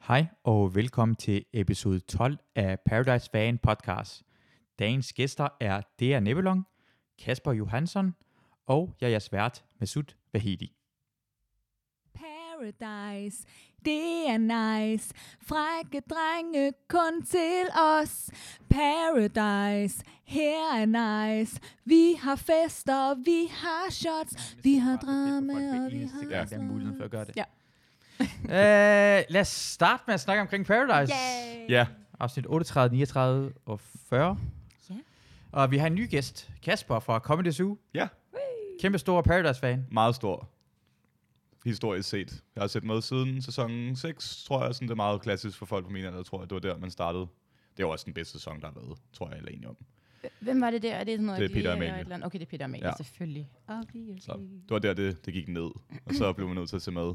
Hej og velkommen til episode 12 af Paradise Fan Podcast. Dagens gæster er Dea Nebelong, Kasper Johansson og jeg er jeres vært, Masud Vahidi. Paradise, det er nice. Frække drenge kun til os. Paradise, her er nice. Vi har fester, vi har shots, vi har drama, og vi har... Ja, der er muligheden for at gøre det. Ja. Uh, lad os starte med at snakke omkring Paradise. Yay! Ja, afsnit 38, 39 og 40. Ja. Og vi har en ny gæst, Kasper fra Comedy Zoo. Ja. Kæmpe stor Paradise-fan. Meget stor. Historisk set. Jeg har set med siden sæson 6, tror jeg. Sådan, det er meget klassisk for folk på min alder, tror jeg. Det var der, man startede. Det er jo også den bedste sæson, der har været, tror jeg, enige om. Hvem var det der? Er det sådan noget Det er Peter Amalie. eller et? Okay, det er Peter Amalie, Ja. ja. selvfølgelig. Obviously. Så det var der, det, det gik ned. Og så blev man nødt til at se med.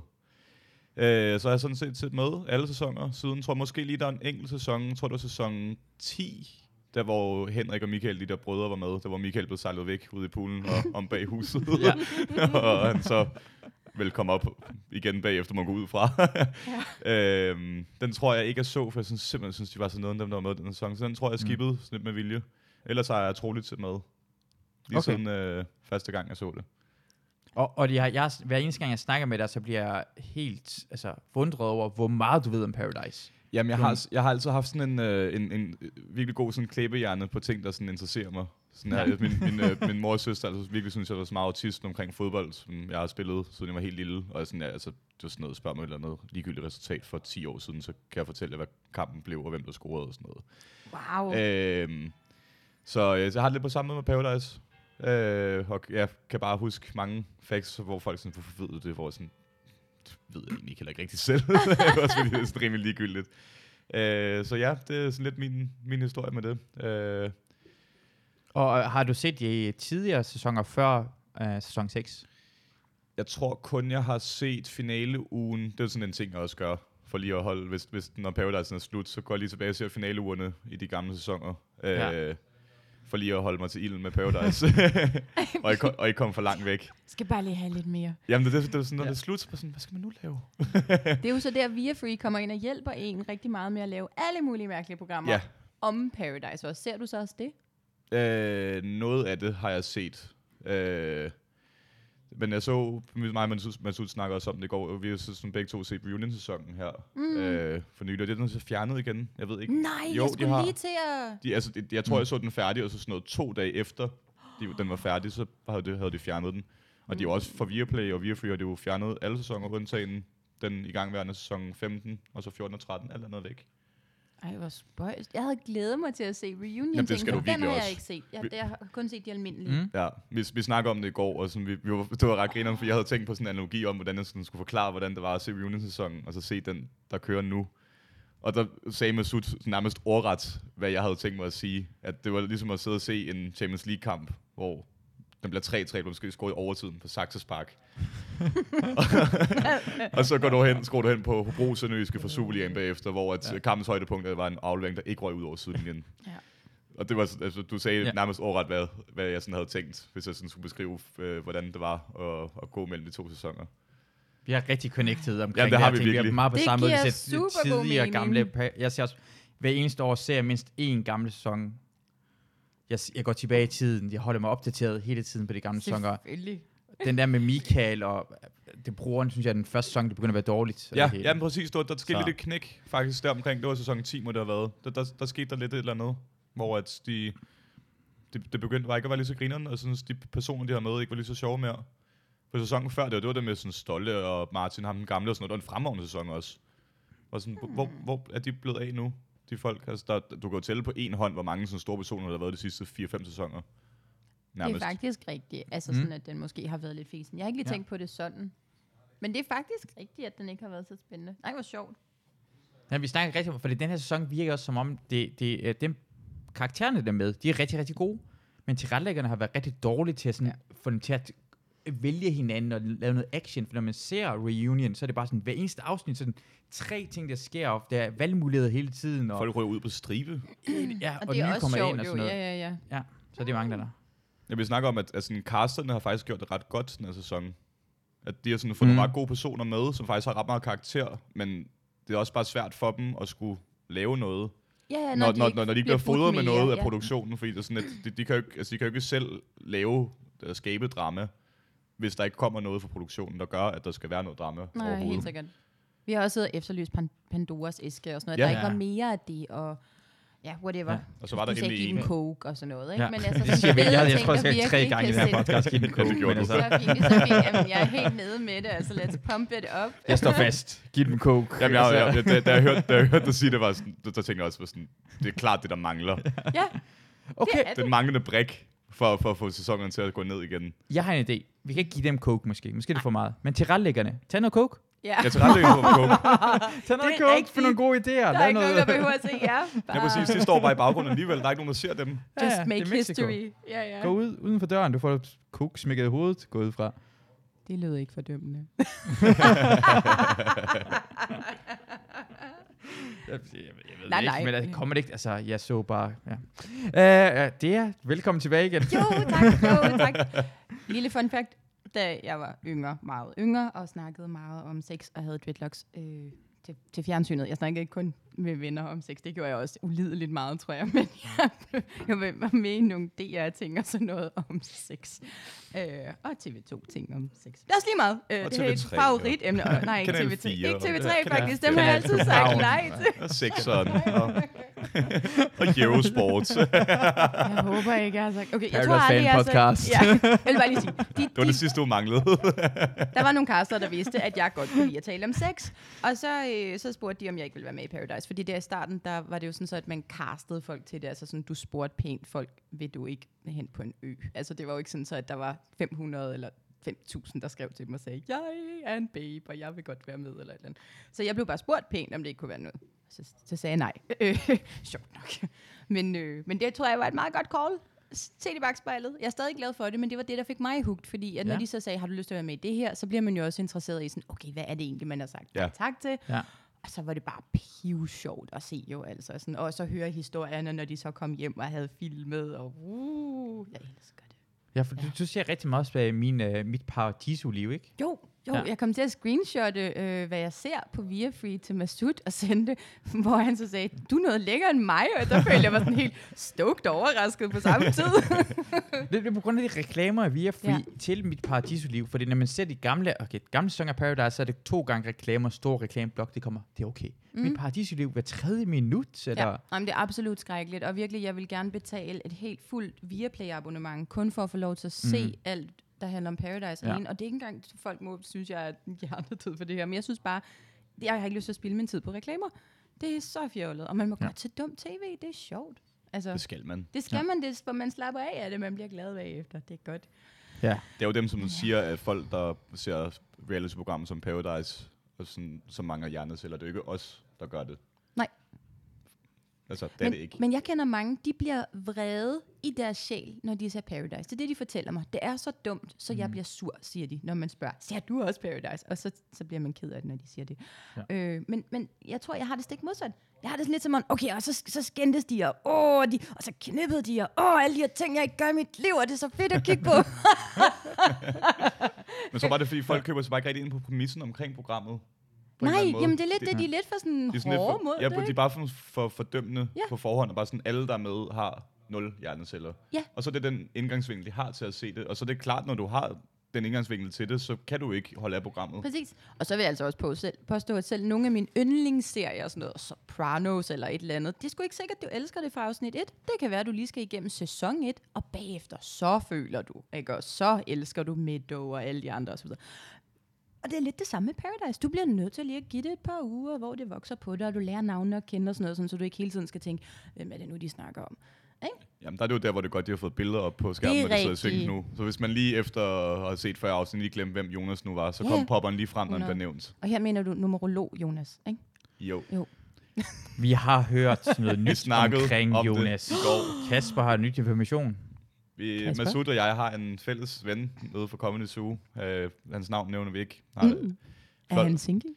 Øh, så har jeg sådan set set med alle sæsoner siden. tror måske lige, der er en enkelt sæson. Jeg tror, det var sæson 10, der hvor Henrik og Michael, de der brødre, var med. Der hvor Michael blev sejlet væk ude i poolen og om bag huset. Ja. og han så vil komme op igen bagefter, man går ud fra. øhm, den tror jeg ikke, jeg så, for jeg synes, simpelthen synes, de var så noget, dem der var med den sæson. Så den tror jeg, jeg skippede mm. sådan lidt med vilje. Ellers har jeg troligt set med. Lige Okay. okay. siden øh, første gang, jeg så det. Og, og jeg, jeg, hver eneste gang, jeg snakker med dig, så bliver jeg helt altså, fundret over, hvor meget du ved om Paradise. Jamen, jeg har, jeg har altid haft sådan en, øh, en, en virkelig god sådan klæbehjerne på ting, der sådan interesserer mig. Sådan her, min, min, øh, min mor og søster altså, virkelig synes, jeg var så meget autist omkring fodbold, som jeg har spillet, siden jeg var helt lille. Og sådan, ja, altså, det var sådan noget, spørg mig et eller andet ligegyldigt resultat for 10 år siden, så kan jeg fortælle jer, hvad kampen blev, og hvem der scorede og sådan noget. Wow. Øhm, så, øh, så jeg har det lidt på samme måde med Paradise. Øh, og jeg kan bare huske mange facts, hvor folk sådan, hvorfor ved du det, hvor jeg sådan, det ved jeg egentlig heller ikke rigtig selv. det er også fordi, det er sådan rimelig ligegyldigt. Øh, så ja, det er sådan lidt min, min historie med det. Øh, Og har du set de tidligere sæsoner før øh, sæson 6? jeg tror kun, jeg har set finaleugen. Det er sådan en ting, jeg også gør. For lige at holde, hvis, hvis når Paradise er slut, så går jeg lige tilbage og ser finaleuerne i de gamle sæsoner. Øh, Ja. For lige at holde mig til ilden med Paradise. og, ikke, og ikke komme for langt væk. Skal bare lige have lidt mere. Jamen, det, er det, det er sådan, når Ja. det er slut, så sådan, hvad skal man nu lave? Det er jo så der, Via Free kommer ind og hjælper en rigtig meget med at lave alle mulige mærkelige programmer Ja. om Paradise også. Ser du så også det? Øh, noget af det har jeg set. Øh, men jeg så, mig og Masud, Masud snakker også om det i går, og vi har så sådan begge to set reunion-sæsonen her mm. øh, for nylig. Og det er den så fjernet igen. Jeg ved ikke. Nej, Jo, jeg de skulle har- lige til at... De, altså, de, jeg tror, jeg så den færdig, og så sådan noget to dage efter de, den var færdig, så havde de, havde de fjernet den. Og de er jo også for Viaplay og Viafree, og det er jo fjernet alle sæsoner, undtagen den igangværende sæson 15, og så 14 og 13, alt andet væk. Ej, hvor spøjst. Jeg havde glædet mig til at se reunion Jamen, det skal du Den har jeg også. ikke set. Jeg, det, jeg har kun set de almindelige. Mm. Ja, vi, vi snakker om det i går, og sådan, vi, vi var, det var ret grineren, for jeg havde tænkt på sådan en analogi om, hvordan jeg sådan skulle forklare, hvordan det var at se reunion-sæsonen, og så se den, der kører nu. Og der sagde Masud nærmest ordret, hvad jeg havde tænkt mig at sige. At det var ligesom at sidde og se en Champions League-kamp, hvor den bliver 3-3, hvor måske scoret i overtiden på Saxes Park. og så går du hen, skruer du hen på Hobro Sønderjyske for Superligaen bagefter, hvor at Ja. kampens højdepunkt var en aflevering, der ikke røg ud over sidelinjen. Ja. Og det var, altså, du sagde Ja. nærmest overret, hvad, hvad jeg sådan havde tænkt, hvis jeg sådan skulle beskrive, øh, hvordan det var at, at gå mellem de to sæsoner. Vi har rigtig connected omkring Ja, det har her vi ting. Vi virkelig. er meget på Det samme måde. Vi giver har super god mening. gamle... Jeg ser også, hver eneste år ser jeg mindst én gamle sæson. Jeg, jeg går tilbage i tiden. Jeg holder mig opdateret hele tiden på de gamle sæsoner. Selvfølgelig. Den der med Michael og øh, det brugeren, synes jeg, er den første sæson, det begynder at være dårligt. Ja, hele. ja men præcis. Der, der skete Så. lidt et knæk faktisk der omkring. Det var sæson 10, må det have været. Der, der, der skete der lidt et eller andet, hvor at de, det, det begyndte bare ikke at være lige så grineren, og sådan, de personer, de har med, ikke var lige så sjove mere. For sæsonen før, det var det, var det med sådan Stolle og Martin, ham den gamle og sådan noget. Det var en fremragende sæson også. Og sådan, hvor- hvor, hvor er de blevet af nu, de folk? Altså, der, du kan jo tælle på en hånd, hvor mange sådan store personer, der har været de sidste 4-5 sæsoner. Det er faktisk rigtigt. Altså Mm. sådan, at den måske har været lidt fesen. Jeg har ikke lige Ja. tænkt på det sådan. Men det er faktisk rigtigt, at den ikke har været så spændende. Nej, hvor sjovt. Ja, vi snakker rigtig om, for den her sæson virker også som om, det, det, øh, dem, karaktererne der er med, de er rigtig, rigtig gode, men tilrettelæggerne har været rigtig dårlige til at, sådan, ja. få dem til at vælge hinanden og lave noget action, for når man ser Reunion, så er det bare sådan, hver eneste afsnit, sådan tre ting, der sker, og der er valgmuligheder hele tiden, og, Folk ryger ud på stribe. ja, Og, og, det er nye også kommer sjovt ind og jo. sådan noget. Ja, ja, ja. Ja, så det er mange, der er. Jeg vil snakke om, at, at sådan, casterne har faktisk gjort det ret godt den her sæson. At de har sådan fundet Mm. mm. ret gode personer med, som faktisk har ret meget karakter, men det er også bare svært for dem at skulle lave noget, Ja, ja, når, de når, ikke når, når de ikke bliver fodret med noget af ja. produktionen, fordi det er sådan, at de, de, kan jo ikke, altså, de kan jo ikke selv lave eller skabe drama, hvis der ikke kommer noget fra produktionen, der gør, at der skal være noget drama Nej, helt overhovedet. sikkert. Vi har også siddet og efterlyst Pan- Pandoras æske og sådan noget. Ja. Der ikke var mere af det, og ja, whatever. Ja. Og så var der endelig en. coke og sådan noget, ikke? Ja. Men altså, Det siger vi. Jeg, jeg ting, tror, jeg skal tre gange i den her podcast give den Ja, det coke. gjorde men du. altså, Så fint, så fint. Jamen, jeg er helt nede med det, altså let's pump it up. jeg står fast. Giv dem coke. Jamen, jeg, Altså, jeg, jeg, da, da, jeg hørte, da jeg hørte dig sige det, var sådan, der, der tænkte jeg også, var sådan, det er klart det, der mangler. Ja, okay, det er Den manglende brik for, for at få sæsonen til at gå ned igen. jeg har en idé. Vi kan ikke give dem coke måske. Måske er det for meget. Men til retlæggerne, tag noget coke. Ja. Jeg tager ret på coke. Tag noget er coke, rigtigt. få nogle gode idéer. Der er ikke nogen, noget. der behøver at se jer. Ja, præcis. De står bare i baggrunden alligevel. Der er ikke nogen, der ser dem. Just ja, det make history. Ja, ja. Gå ud uden for døren. Du får coke smækket i hovedet. Gå ud fra. Det lød ikke fordømmende. Jeg, jeg, jeg ved Nej, det ikke, nej. men der kommer det ikke. Altså, jeg så bare... Ja. Uh, uh, det er velkommen tilbage igen. Jo, tak. Jo, tak. Lille fun fact. Da jeg var yngre, meget yngre, og snakkede meget om sex og havde dreadlocks øh, til, til fjernsynet. Jeg snakkede ikke kun med venner om sex, det gjorde jeg også ulideligt meget, tror jeg. Men jeg, jeg var med i nogle DR-ting og sådan noget om sex. Øh, og TV2-ting om sex. Det er også lige meget. Øh, Og det er et TV3, favoritemne. Og, nej, ikke Kanal TV3. 4, Ikke og- TV3 Kanal- faktisk. Dem har jeg altid sagt nej til. Og sexeren. Og, og Eurosport. Jeg håber ikke, jeg har sagt... Okay, jeg tror Paradise aldrig, jeg har Podcast. sagt... Ja, jeg vil bare lige sige. De, Det var de, det sidste, du manglede. der var nogle caster, der vidste, at jeg godt kunne lide at tale om sex. Og så, øh, så spurgte de, om jeg ikke ville være med i Paradise. Fordi der i starten, der var det jo sådan så, at man castede folk til det. Altså sådan, du spurgte pænt folk, vil du ikke hen på en ø? Altså det var jo ikke sådan så, at der var 500 eller 5.000, der skrev til mig og sagde, jeg er en babe, og jeg vil godt være med, eller et eller andet. Så jeg blev bare spurgt pænt, om det ikke kunne være noget. Så, så sagde jeg nej. Øh, Sjovt nok. Men, øh, men det tror jeg var et meget godt call. Se det bagspejlet. Jeg er stadig glad for det, men det var det, der fik mig hugt, fordi at når Ja. de så sagde, har du lyst til at være med i det her, så bliver man jo også interesseret i sådan, okay, hvad er det egentlig, man har sagt ja. tak til? Ja. Altså, og så var det bare piv sjovt at se jo, altså. Sådan, og så høre historierne, når de så kom hjem og havde filmet, og uh, jeg elsker. Ja, for du, du ser rigtig meget også min, uh, mit paradiso-liv, ikke? Jo, jo, Ja. ja. jeg kom til at screenshotte, øh, hvad jeg ser på Viafree til Masud og sende det, hvor han så sagde, du er noget længere end mig, og der følte jeg mig sådan helt stoked overrasket på samme tid. Det, det er på grund af de reklamer, vi er fri ja. Ja. til mit paradiso-liv. Fordi når man ser de gamle, okay, gamle sæsoner af Paradise, så er det to gange reklamer, stor reklameblok, det kommer, det er okay. Mm. Mit paradiso-liv hver tredje minut, eller... Ja, jamen, det er absolut skrækkeligt, og virkelig, jeg vil gerne betale et helt fuldt Viaplay-abonnement, kun for at få lov til at se Mhm. alt, der handler om Paradise Ja. ja. alene. Og det er ikke engang, folk må synes, jeg er hjernetid for det her, men jeg synes bare, jeg har ikke lyst til at spille min tid på reklamer. Det er så fjollet, og man må Ja. ja. godt til dumt tv, det er sjovt. Altså, Det skal man. det skal ja. man, det, for man slapper af af det, man bliver glad bagefter. Det er godt. ja. Det er jo dem, som siger, at folk, der ser reality-programmer som Paradise, og sådan, som mangler hjerneceller, det er jo ikke os, der gør det. Nej. Altså, det er men, det ikke. men jeg kender mange, de bliver vrede i deres sjæl, når de ser Paradise. Det er det, de fortæller mig. Det er så dumt, så Mhm. jeg bliver sur, siger de, når man spørger, ser du også Paradise? Og så, så bliver man ked af det, når de siger det. Ja. Øh, men, men jeg tror, jeg har det stik modsat. Jeg har det sådan lidt som om, okay, og så, så skændtes de, og, åh, de, og så knippede de, og åh, alle de her ting, jeg ikke gør i mit liv, og det er så fedt at kigge på. Men så var det, fordi folk køber sig bare ikke rigtig ind på præmissen omkring programmet. På Nej, jamen det er lidt Det- det, de er lidt for sådan, De sådan hårde lidt mod for, ja, det, de er bare for, for fordømmende Ja. på forhånd, og bare sådan, alle der er med har nul hjerneceller. Ja. Og så er det den indgangsvinkel, de har til at se det. Og så er det klart, når du har den indgangsvinkel til det, så kan du ikke holde af programmet. Præcis. Og så vil jeg altså også på selv, påstå, at selv nogle af mine yndlingsserier, sådan noget Sopranos eller et eller andet, det er sgu ikke sikkert, at du elsker det fra afsnit 1. Det kan være, at du lige skal igennem sæson 1, og bagefter så føler du, ikke? Og så elsker du Meadow og alle de andre osv. Og det er lidt det samme med Paradise. Du bliver nødt til lige at give det et par uger, hvor det vokser på dig, og du lærer navnene at kende og sådan noget, sådan, så du ikke hele tiden skal tænke, hvem er det nu, de snakker om? Jamen, der er det jo der, hvor det er godt, de har fået billeder op på skærmen, Det er når de sidder i nu. Så hvis man lige efter at have set 40 afsnit lige glemte, hvem Jonas nu var, så Ja. kom popperen lige frem, når 100. bliver nævnt. Og her mener du numerolog, Jonas, ikke? Jo. Vi har hørt noget nyt omkring om det Jonas. går. Kasper har nyt information. Vi? Masud og jeg har en fælles ven nede for Comedy Zoo. Uh, hans navn nævner vi ikke. Nej, Mm. Er han single?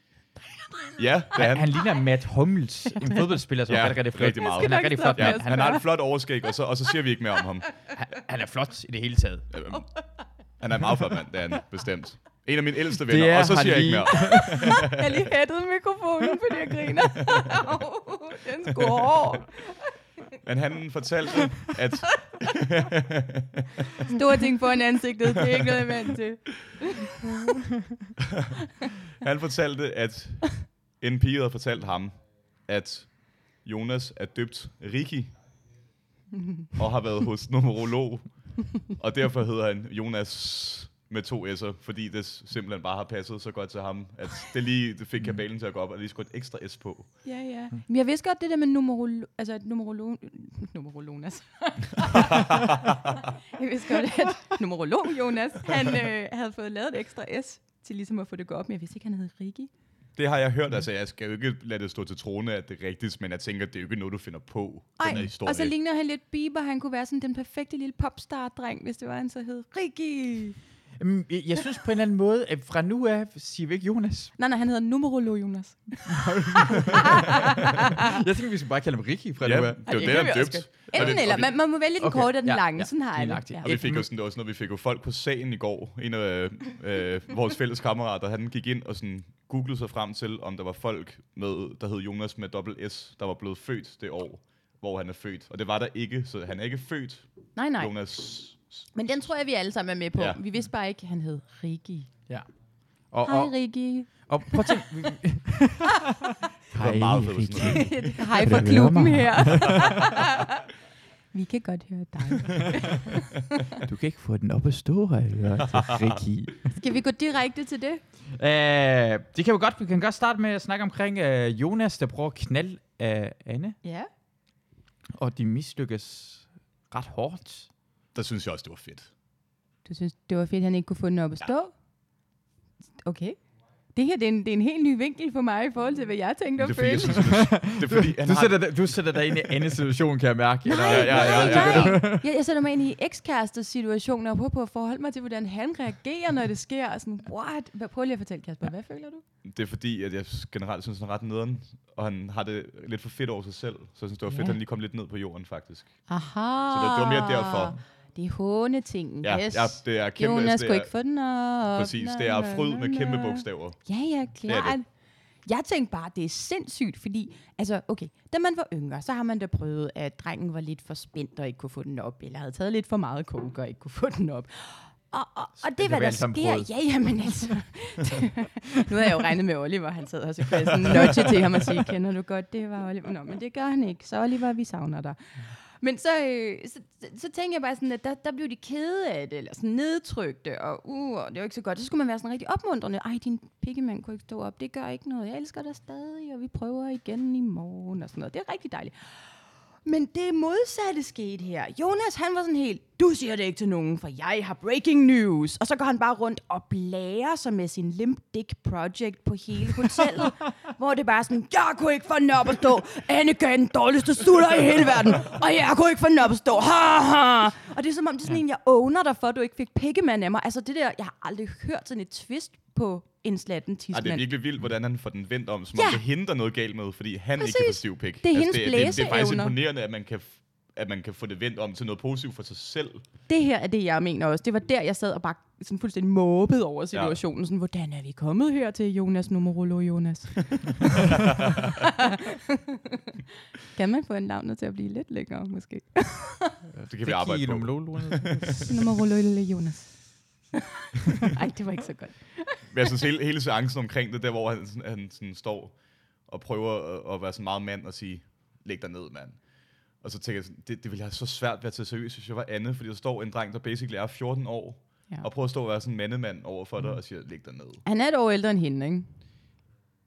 Ja, det er Han, han. ligner Matt Hummels, en fodboldspiller, som Ja, er rigtig, rigtig flot. rigtig meget. Han er rigtig flot. Ja, han har et flot overskæg, og så, og så siger vi ikke mere om ham. Han, han er flot i det hele taget. Øhm, Han er en meget flot mand, det er han bestemt. En af mine ældste Det venner, er og så siger jeg ikke mere. Jeg har lige hættet mikrofonen, fordi jeg griner. Den sgu hård. Men han fortalte, at Store ting foran ansigtet, det er ikke noget, jeg vant til. han fortalte, at en pige havde fortalt ham, at Jonas er døbt Riki, og har været hos numerolog, og derfor hedder han Jonas med to s'er, fordi det simpelthen bare har passet så godt til ham, at det lige det fik kabalen til at gå op, og lige skulle et ekstra S på. Ja, ja. Men jeg vidste godt det der med numerolo... Altså, at numerolog... Numerolonas. jeg vidste godt, at numerolog Jonas, han øh, havde fået lavet et ekstra S til ligesom at få det gå op, men jeg vidste ikke, han hed Rigi. Det har jeg hørt, altså jeg skal jo ikke lade det stå til trone, at det er rigtigt, men jeg tænker, det er jo ikke noget, du finder på, den her Ej, historie. og så ligner han lidt Bieber. Han kunne være sådan den perfekte lille popstar-dreng, hvis det var, han så hed Rigi. Jamen, jeg, jeg synes på en eller anden måde, at fra nu af siger vi ikke Jonas. Nej, nej, han hedder numerolog Jonas. Jeg tænker, vi skal bare kalde ham Ricky fra ja, nu af. det er jo det det, han døbt. Enten eller, man, man må vælge den Okay, korte og den ja, lange. ja, Sådan har jeg det. Ja. Og vi fik jo sådan, det var sådan, noget, vi fik jo folk på sagen i går. En af øh, vores fælles kammerater, han gik ind og sådan googlede sig frem til, om der var folk med, der hed Jonas med dobbelt S, der var blevet født det år, hvor han er født. Og det var der ikke, så han er ikke født, Nej, nej. Jonas. Men den tror jeg, vi alle sammen er med på. Ja. Vi vidste bare ikke, at han hed Rigi. Ja. Og, Hej, og, Rigi. og prøv at tænke... Hej fra du høre klubben her. vi kan godt høre dig. Du kan ikke få den op at stå, hørt. Ricky. Skal vi gå direkte til det? Uh, det kan vi godt. Vi kan godt starte med at snakke omkring uh, Jonas, der prøver at knalde uh, Anne, Ja. og de mislykkes ret hårdt. Der synes jeg også, det var fedt. Du synes, det var fedt, at han ikke kunne få den op at stå? Okay. Det her, det er, en, det er en helt ny vinkel for mig i forhold til, hvad jeg tænkte følte. synes, det, er fordi, han Du har, sætter, dig, du sætter dig ind i Annes situation, kan jeg mærke. Eller, Nej, Ja, ja, ja, ja, nej. Jeg, jeg sætter mig ind i ekskæresters situationer og prøver på at forholde mig til, hvordan han reagerer, når det sker. Og sådan, what? Hvad- Prøv lige at fortælle, Kasper. Hvad føler du? det er fordi, at jeg generelt synes, han er ret nederen, og han har det lidt for fedt over sig selv. Så jeg synes, det var fedt, Ja. at han lige kom lidt ned på jorden, faktisk. Aha. Så det, det var mere derfor. Det er hånetingen. Ja, yes. ja det er kæmpe... Jonas det er, ikke få den op. Præcis, det er fryd med kæmpe bogstaver. Ja, ja, Det klart. er Jeg tænkte bare, det er sindssygt, fordi, altså, okay, da man var yngre, så har man da prøvet, at drengen var lidt for spændt og ikke kunne få den op, eller havde taget lidt for meget coke og ikke kunne få den op. Og, og, og det, Det har hvad der sker. Ja, ja, men altså. nu har jeg jo regnet med Oliver, han sad og så kunne jeg sådan nudge til ham og sige, kender du godt, det var Oliver. Nå, men det gør han ikke. Så Oliver, vi savner dig. Men så, øh, så, så, tænkte tænker jeg bare sådan, at der, der blev de kede af det, eller sådan nedtrykte, og uh, og det var ikke så godt. Så skulle man være sådan rigtig opmuntrende. Ej, din pikkemand kunne ikke stå op. Det gør ikke noget. Jeg elsker dig stadig, og vi prøver igen i morgen, og sådan noget. Det er rigtig dejligt. Men det modsatte skete her. Jonas, han var sådan helt, du siger det ikke til nogen, for jeg har breaking news. Og så går han bare rundt og blærer sig med sin Limp Dick Project på hele hotellet. hvor det bare er sådan, jeg kunne ikke få den op at stå. Annika er den dårligste sutter i hele verden. Og jeg kunne ikke få den op at stå. Ha, ha. Og det er som om, det er sådan en, jeg owner dig for, at du ikke fik pikkemand af mig. Altså det der, jeg har aldrig hørt sådan et twist på en slatten Ej, det er virkelig vildt, hvordan han får den vendt om, som Ja. om det er hende, der er noget galt med, fordi han Præcis. ikke kan få stiv pik. Det er hendes det, det, det, er faktisk imponerende, at man kan at man kan få det vendt om til noget positivt for sig selv. det her er det, jeg mener også. Det var der, jeg sad og bare sådan fuldstændig måbede over situationen. Sådan, hvordan er vi kommet her til Jonas Numerolo Jonas? kan man få en navnet til at blive lidt længere, måske? Det kan vi arbejde på. Numerolo Jonas. Ej, det var ikke så godt. Men jeg synes, hele, hele seancen omkring det, der hvor han, sådan- han sådan står og prøver at, at være sådan meget mand og sige, læg dig ned, mand. Og så tænker jeg, sådan, det, det ville jeg have så svært ved at tage seriøst, hvis jeg var Anne, fordi der står en dreng, der basically er 14 år, Ja. og prøver at stå og være sådan en mandemand over for dig og siger, læg dig ned. Han er et år ældre end hende, ikke?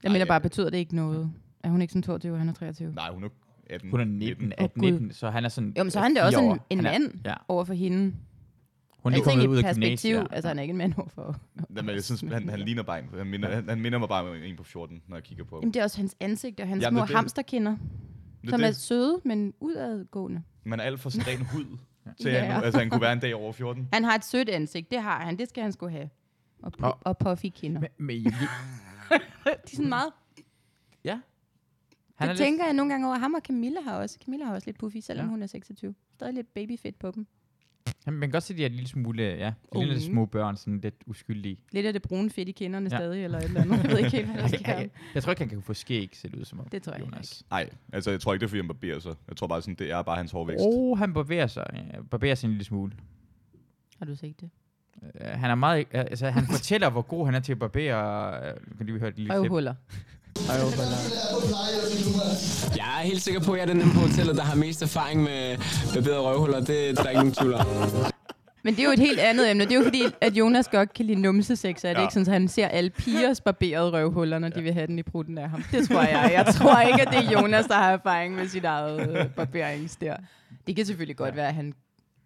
Jeg Nej, mener bare, betyder det ikke noget? Er hun ikke sådan 22, og han er 23? Nej, hun er 18. Hun er 19, Åh, 18, Gud. 19, så han er sådan Jo, men så er han da også en, år. en Han er- mand Ja, over for hende. Hun er lige kommet ikke ud af perspektiv. gymnasiet. Altså, han er ikke en mand for... Men jeg synes, han, han ligner bare en. Han minder, han, han minder mig bare om en på 14, når jeg kigger på ham. Jamen, det er også hans ansigt og hans Jamen, små det er det. hamsterkinder, Det, som er det, søde, men udadgående. man er alt for sådan ren hud, til Ja. han, altså, han kunne være en dag over 14. Han har et sødt ansigt, det har han. Det skal han skulle have. Og, pu- Og- og puffy kinder. Men, men, De er sådan meget... ja. Han det er tænker jeg nogle gange over. Ham og Camilla har også. Camilla har også lidt puffy, selvom Ja. ja. hun er 26. Stadig lidt babyfedt på dem. Han, man kan godt se, at de er en lille smule, ja, Unge. lille små børn, sådan lidt uskyldige. Lidt af det brune fedt i kinderne Ja. stadig, eller et eller andet. Jeg ved ikke helt, hvad der Jeg, sker. jeg, jeg tror ikke, han kan få skæg, ser det ud som om. Det tror jeg Jonas. Nej, altså jeg tror ikke, det er, fordi han barberer sig. Jeg tror bare, sådan, det er bare hans hårvækst. Åh, oh, han barberer sig. Ja, barberer sig en lille smule. Har du set det? Uh, han er meget, uh, altså han fortæller, hvor god han er til at barbere. Uh, kan lige høre det lille klip. Jeg er helt sikker på, at jeg er den på hotellet, der har mest erfaring med barberede røvhuller. Det, det er der ikke nogen tvivl om. Men det er jo et helt andet emne. Det er jo fordi, at Jonas godt kan lide numsesex. Er det Ja. ikke sådan, at han ser alle pigers barberede røvhuller, når de vil have den i prutten af ham? Det tror jeg. Jeg tror ikke, at det er Jonas, der har erfaring med sit eget øh, barberings Det kan selvfølgelig godt være, at han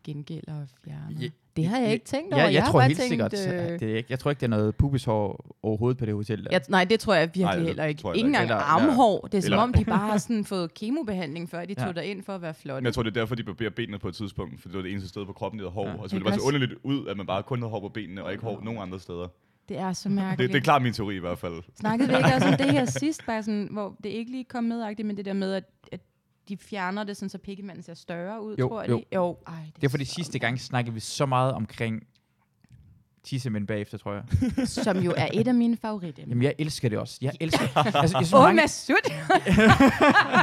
gengælder og fjerner. Ja, Det har jeg ikke tænkt over. Ja, jeg, har tror helt tænkt, sikkert, øh, det er ikke, jeg tror ikke, det er noget pubishår overhovedet på det hotel. Der. Jeg, nej, det tror jeg virkelig Nej, det heller ikke. jeg Ingen engang Eller- armhår. Det er som eller- om, de bare har sådan fået kemobehandling, før de tog Ja. der ind for at være flotte. Men jeg tror, det er derfor, de barberer benene på et tidspunkt, for det var det eneste sted på kroppen, de havde hår. Ja. Ja. Og så Jeg ville det bare så underligt ud, at man bare kun havde hår på benene, og ikke hår nogen andre steder. Det er så Det, mærkeligt. det er klart min teori i hvert fald. Snakkede vi ikke også om det her sidst, bare sådan, hvor det ikke lige kom med, men det der med, at, at de fjerner det, sådan, så pikkemanden ser større ud, Jo, tror jeg. jo. Det, jo ej, Det er fordi sidste gang snakkede vi så meget omkring tissemænd bagefter, tror jeg. Som jo er et af mine favoritter. Jamen, jeg elsker det også. Jeg elsker altså, jeg synes, Åh, mange, Masud!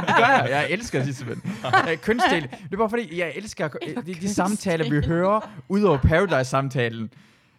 det gør jeg. Jeg elsker tissemænd. Øh, Kønsdel. Det er bare fordi, jeg elsker de, de samtaler, vi hører, ud over Paradise-samtalen.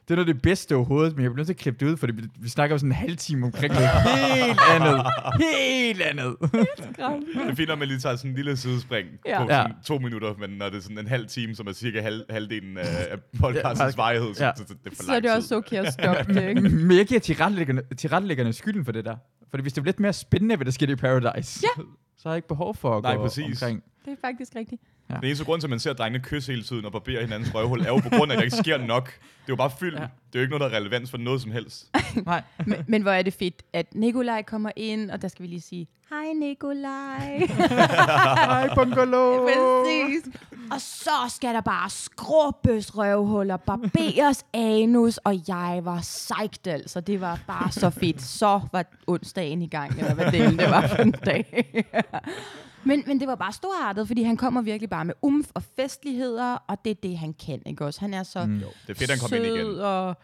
Det er noget af det bedste overhovedet, men jeg bliver nødt til at klippe det ud, for vi, vi snakker jo sådan en halv time omkring noget helt andet. Helt andet. Det er fint, når man lige tager sådan en lille sidespring Ja. ja. på Ja. sådan to minutter, men når det er sådan en halv time, som er cirka halv, halvdelen af, podcastens Ja, ja, varighed, så, ja. ja. så, så, det er for Så lang er det tid. også okay at stoppe det, ikke? Men jeg giver tilrettelæggerne, tilrettelæggerne skylden for det der. For hvis det var lidt mere spændende, hvad der skete i Paradise, Ja. så har jeg ikke behov for at Nej, gå præcis. omkring. Det er faktisk rigtigt. Den eneste grund til, at man ser drengene kysse hele tiden og barberer hinandens røvhul, er jo på grund af, at der ikke sker nok. Det er jo bare. Ja. Ja. Det er jo ikke noget, der er relevans for noget som helst. Nej. Men, men hvor er det fedt, at Nikolaj kommer ind, og der skal vi lige sige, hej Nikolaj. Hej, bungalow. Præcis. Og så skal der bare skrubbes røvhuller, barberes anus, og jeg var psyched altså. Det var bare så fedt. Så var onsdagen i gang, eller hvad det, det var for en dag. Men, men det var bare storartet, fordi han kommer virkelig bare med umf og festligheder, og det er det, han kan, ikke også? Han er så mm. Det er fedt, han kom ind igen. og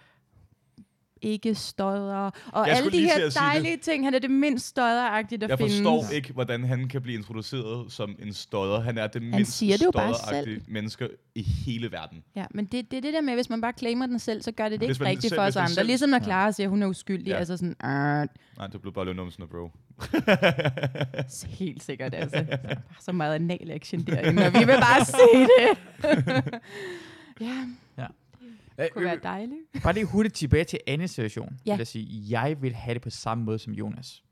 ikke stodder. Og Jeg alle de her at det. dejlige ting. Han er det mindst stodderagtige, der Jeg findes. forstår ikke, hvordan han kan blive introduceret som en stodder. Han er det mindst siger det jo bare stodderagtige mennesker i hele verden. Ja, men det, det er det der med, hvis man bare claimer den selv, så gør det det Hvis ikke rigtigt selv- for os andre. selv- Ligesom når Clara siger, at hun er uskyldig. Ja. Altså sådan, øh, Nej, det blev bare løbet numsen bro. helt sikkert altså. Der er bare så meget anal action derinde, og vi vil bare se det. ja, det kunne være dejligt. Bare lige hurtigt tilbage til Annes situation. Ja. Vil jeg, sige, jeg vil have det på samme måde som Jonas.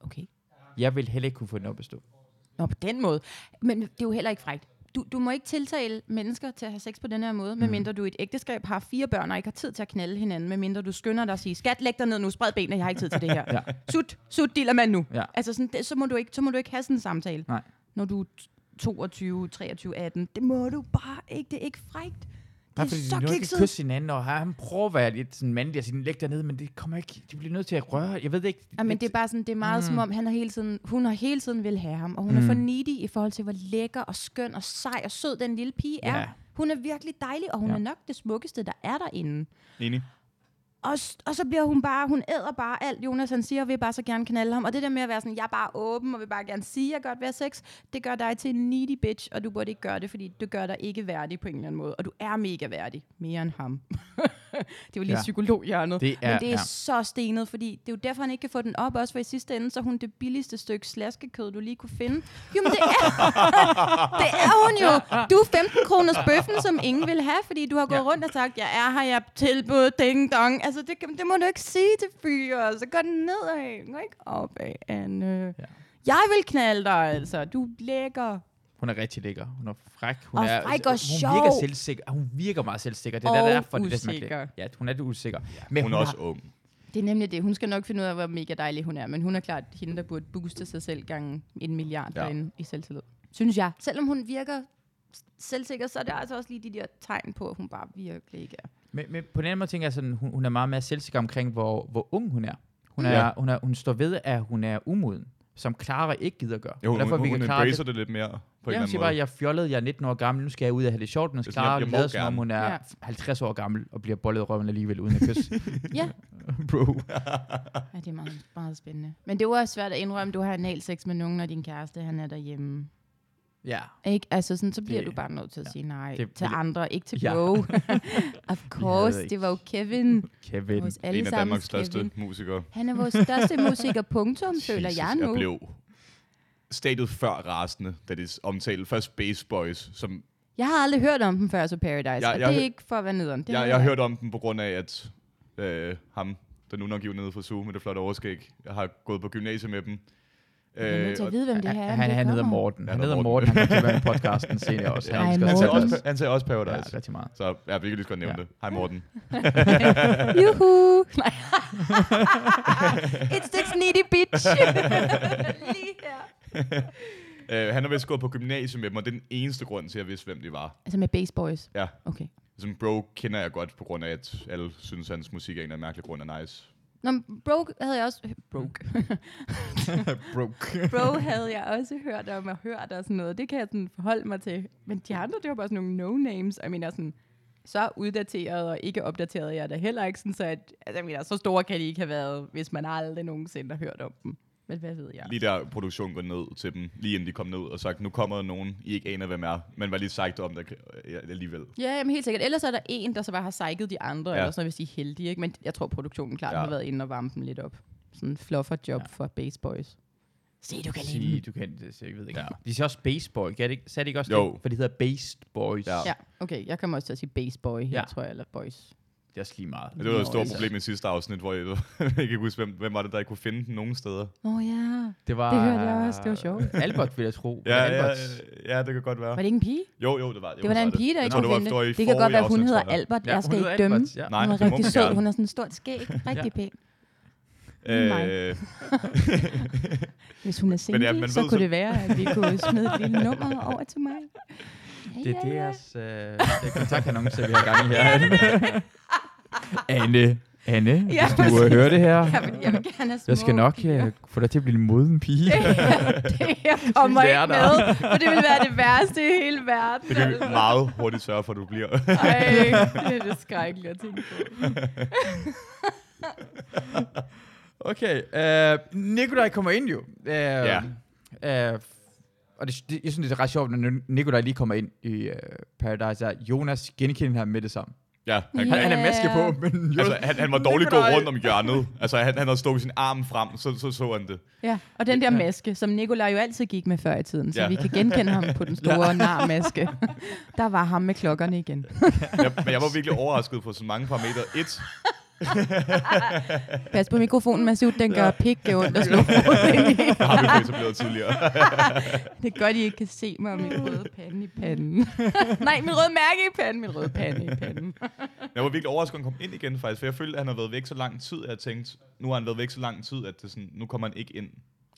Okay. Jeg vil heller ikke kunne få den op at stå. Nå, på den måde. Men det er jo heller ikke frægt. Du, du må ikke tiltale mennesker til at have sex på den her måde, medmindre du i et ægteskab har fire børn og ikke har tid til at knalde hinanden, medmindre du skynder dig at sige, skat, læg dig ned nu, spred benene, jeg har ikke tid til det her. Ja. Sut, sut, diller man nu. Ja. Altså, sådan, det, så, må du ikke, så må du ikke have sådan en samtale. Nej. Når du er 22, 23, 18. Det må du bare ikke. Det er ikke frægt. Bare fordi de nu ikke kysse hinanden, og han prøver at være lidt sådan mandlig og sige, læg dig ned, men det kommer ikke, de bliver nødt til at røre, jeg ved det ikke. Ja, men det er bare sådan, det er meget mm. som om, han har hele tiden, hun har hele tiden vil have ham, og hun mm. er for needy i forhold til, hvor lækker og skøn og sej og sød den lille pige er. Ja. Hun er virkelig dejlig, og hun Ja. er nok det smukkeste, der er derinde. Enig? Og, og så bliver hun bare, hun æder bare alt, Jonas han siger, og vil bare så gerne knalde ham. Og det der med at være sådan, jeg er bare åben, og vil bare gerne sige, at jeg godt vil have sex, det gør dig til en needy bitch, og du burde ikke gøre det, fordi det gør dig ikke værdig på en eller anden måde. Og du er mega værdig. Mere end ham. det var lige Ja. psykologhjørnet. Det er- Men det er ja. så stenet, fordi det er jo derfor, han ikke kan få den op, også for i sidste ende, så hun det billigste stykke slaskekød, du lige kunne finde. Jo, men det er, det er hun jo. Du er 15 kroners bøffen, som ingen vil have, fordi du har gået Ja. rundt og sagt, jeg er her, jeg tilbud, ding dong. Altså, det, det må du ikke sige til fyre. Så går den nedad, gå ikke opad, Anne. Ja. Jeg vil knalde dig, altså. Du er lækker. Hun er rigtig lækker. Hun er fræk. Hun Og er, fræk og hun sjov. virker selvsikker. Hun virker meget selvsikker. Det er Og der, derfor, det er det, er usikker. klædt. Ja, hun er lidt usikker. Men Hun er også har, ung. Det er nemlig det. Hun skal nok finde ud af, hvor mega dejlig hun er. Men hun er klart hende, der burde booste sig selv gange en milliard Ja. ja. derinde i selvtillid. Synes jeg. Selvom hun virker selvsikker, så er der altså også lige de der tegn på, at hun bare virkelig ikke er. men, men på den anden måde tænker jeg sådan, hun, hun er meget mere selvsikker omkring, hvor, hvor ung hun er. Hun, er, Ja. hun, er, hun står ved, at hun er umoden, som Clara ikke gider gøre. Jo, hun, Derfor hun, vi kan hun embracer det lidt mere, på en Ja, eller hun anden siger måde. bare, jeg fjollet, jeg er 19 år gammel, nu skal jeg ud og have det sjovt, men Det er sådan, jeg- klare jeg må lade som om hun er Ja. 50 år gammel og bliver bollet i røven alligevel uden at kysse. Ja. Bro. Ja, det er meget, meget spændende. Men det er jo også svært at indrømme, at du har analsex med nogen af din kæreste, han er derhjemme. Ja. Ikke? Altså sådan, så bliver Det- du bare nødt til at ja. sige nej Det- til det- andre, ikke til Ja. bro. of course, det var jo Kevin. Kevin. Vores En af Danmarks allesammens største Kevin. musikere. Han er vores største musiker, punktum, føler Jesus, jeg nu. Jeg blev stadiet før rasende, da det omtalte først Bass Boys, som Jeg har aldrig hørt om dem før, så Paradise. Jeg- og jeg det er ikke for at være nederen. Det jeg, har jeg har hørt om dem på grund af, at øh, ham, der nu nok nede fra Zoom med det flotte overskæg, jeg har gået på gymnasiet med dem. Jeg er nødt til at vide, hvem det her er. Han, han hedder. Morten. Han han hedder Morten. Han at være i podcasten senere også. Han Hej, han, sagde også, han sagde også Paradise. Ja, rigtig meget. Så ja, vi kan lige så godt nævne Ja. det. Hej Morten. Juhu! Nej. It's this needy bitch. Lige Uh, han har vist gået på gymnasiet med dem, og det er den eneste grund til, at jeg vidste, hvem de var. Altså med Bass Boys. Ja. Okay. Som bro kender jeg godt, på grund af, at alle synes, at hans musik af en eller anden mærkelig grund er nice. Nå, Broke havde jeg også... Broke. Broke. Bro havde jeg også hørt om og hørt og sådan noget. Det kan jeg sådan forholde mig til. Men de andre, det var bare sådan nogle no-names. Jeg mener sådan, så uddateret og ikke opdateret jeg er da heller ikke sådan, så at, altså, jeg mener, så store kan de ikke have været, hvis man aldrig nogensinde har hørt om dem. Men hvad ved jeg? Lige der produktionen går ned til dem, lige inden de kom ned, og sagt, nu kommer der nogen, I ikke aner, hvem er, men var lige sagt om det alligevel. Ja, jamen helt sikkert. Ellers er der en, der så bare har psyket de andre, Ja. eller sådan, hvis de er heldige. Ikke? Men jeg tror, produktionen klart Ja. har været inde og varme dem lidt op. Sådan en fluffer job Ja. for Base Boys. Se, du kan lide du kan det, jeg ved ikke. Ja. De siger også Base Boy. Kan det ikke, sagde de ikke også Jo. det? For de hedder Based Boys. Ja. Ja. Okay. Jeg kommer også til at sige Base Boy her, ja. tror jeg, eller Boys. Det er også lige meget. Det var et stort altså. problem i sidste afsnit, hvor jeg, jeg kan ikke huske, hvem, hvem var det, der ikke kunne finde den nogen steder. Åh oh, ja. Det var... Det hørte jeg også. Det var sjovt. Albert, vil jeg tro. Ja, det ja, Albert? ja, det kan godt være. Var det ikke en pige? Jo, jo, det var Det var da en pige, der ikke kunne det finde det. det. Det kan godt være, hun hedder. Albert. Ja, Jeg skal ikke dømme. Albert, ja. Nej, Hun er det rigtig sød. Hun har sådan en stort skæg. Rigtig pæn. Øh, Hvis hun er single, ja, så kunne det være, at vi kunne smide et lille nummer over til mig. Det er deres øh, kontaktannonce, vi har gang i her. Anne, Anne, Ja, hvis du uh, hører det her, Jeg vil, jeg vil gerne have små jeg skal nok piger. uh, få dig til at blive en moden pige. det jeg kommer Det ikke er der. med, for det vil være det værste i hele verden. det kan vi meget hurtigt sørge for, at du bliver. Ej, det er det skrækkeligt at tænke på. Okay, uh, Nikolaj kommer ind jo. Uh, Ja. Uh, og det, det, jeg synes, det er ret sjovt, når Nikolaj lige kommer ind i uh, Paradise, at Jonas genkender ham med det samme. Ja, han, Han, han er Ja. maske på, men Jonas, altså, han, han var dårligt Nikolaj. rundt om hjørnet. Altså, han, han havde stukket sin arm frem, så så, så han det. Ja, og den der maske, som Nikolaj jo altid gik med før i tiden, så Ja. vi kan genkende ham på den store ja. narmaske. Der var ham med klokkerne igen. Jeg, men jeg var virkelig overrasket på så mange parametre. Et, Pas på mikrofonen, Masud, den gør pikke ondt at slå hovedet det har vi etableret tidligere. Det er godt, I ikke kan se mig og min røde pande i panden. Nej, min røde mærke i panden, min røde pande i panden. Jeg var virkelig overrasket, at han kom ind igen, faktisk. For jeg følte, at han havde været væk så lang tid, at jeg tænkte, nu har han været væk så lang tid, at det sådan, nu kommer han ikke ind.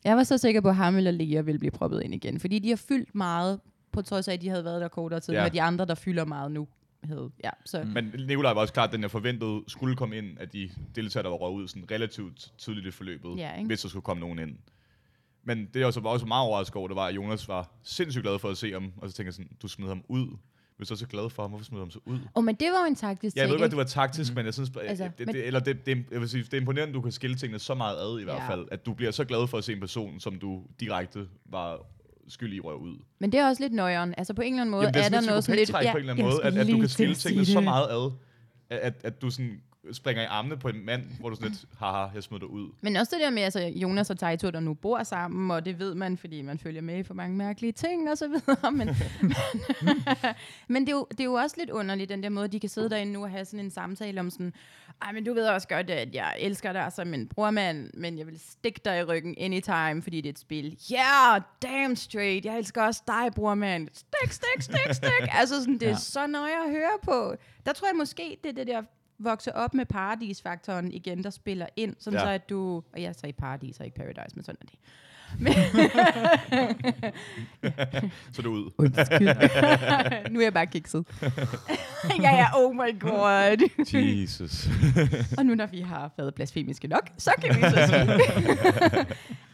Jeg var så sikker på, at ham eller Lea ville blive proppet ind igen, fordi de har fyldt meget, på trods af, at de havde været der kortere tid, Ja. med de andre, der fylder meget nu. Havde. Ja, så. Mm. Men Nikolaj var også klart, at den jeg forventede skulle komme ind, at de deltagere, der var røget ud sådan relativt tidligt i forløbet, Ja, ikke? hvis der skulle komme nogen ind. Men det, jeg også var også meget overrasket over, det var, at Jonas var sindssygt glad for at se ham, og så tænkte jeg sådan, du smider ham ud. Hvis du er så glad for ham, hvorfor smider du ham så ud? Oh, men det var jo en taktisk Ja, jeg ved godt, det var taktisk, mm. men jeg synes, altså, Altså, det, men- det, eller det, det, jeg vil sige, det er imponerende, at du kan skille tingene så meget ad i hvert Ja. fald, at du bliver så glad for at se en person, som du direkte var skyld i røg ud. Men det er også lidt nøjeren. Altså på en eller anden måde Jamen, det er, er, der et noget sådan lidt... psykopattræk på en eller anden måde, at, at du kan til skille tingene så meget ad, at, at, at du sådan springer i armene på en mand, hvor du sådan lidt, haha, jeg smider dig ud. Men også det der med, altså Jonas og Taito, der nu bor sammen, og det ved man, fordi man følger med i for mange mærkelige ting og så videre. Men, men det, er jo, det er jo også lidt underligt, den der måde, de kan sidde derinde nu og have sådan en samtale om sådan, ej, men du ved også godt, at jeg elsker dig som en brormand, men jeg vil stikke dig i ryggen anytime, fordi det er et spil. Yeah, damn straight, jeg elsker også dig, brormand. Stik, stik, stik, stik. altså sådan, det er Ja. så nøje at høre på. Der tror jeg måske, det er det der vokse op med paradisfaktoren igen, der spiller ind, sådan Ja. så at du, og jeg sagde paradis og ikke paradise, men sådan er det. Men, Så er det ud. nu er jeg bare kikset. ja, ja, oh my god. Jesus. Og nu når vi har været blasfemiske nok, så kan vi så sige,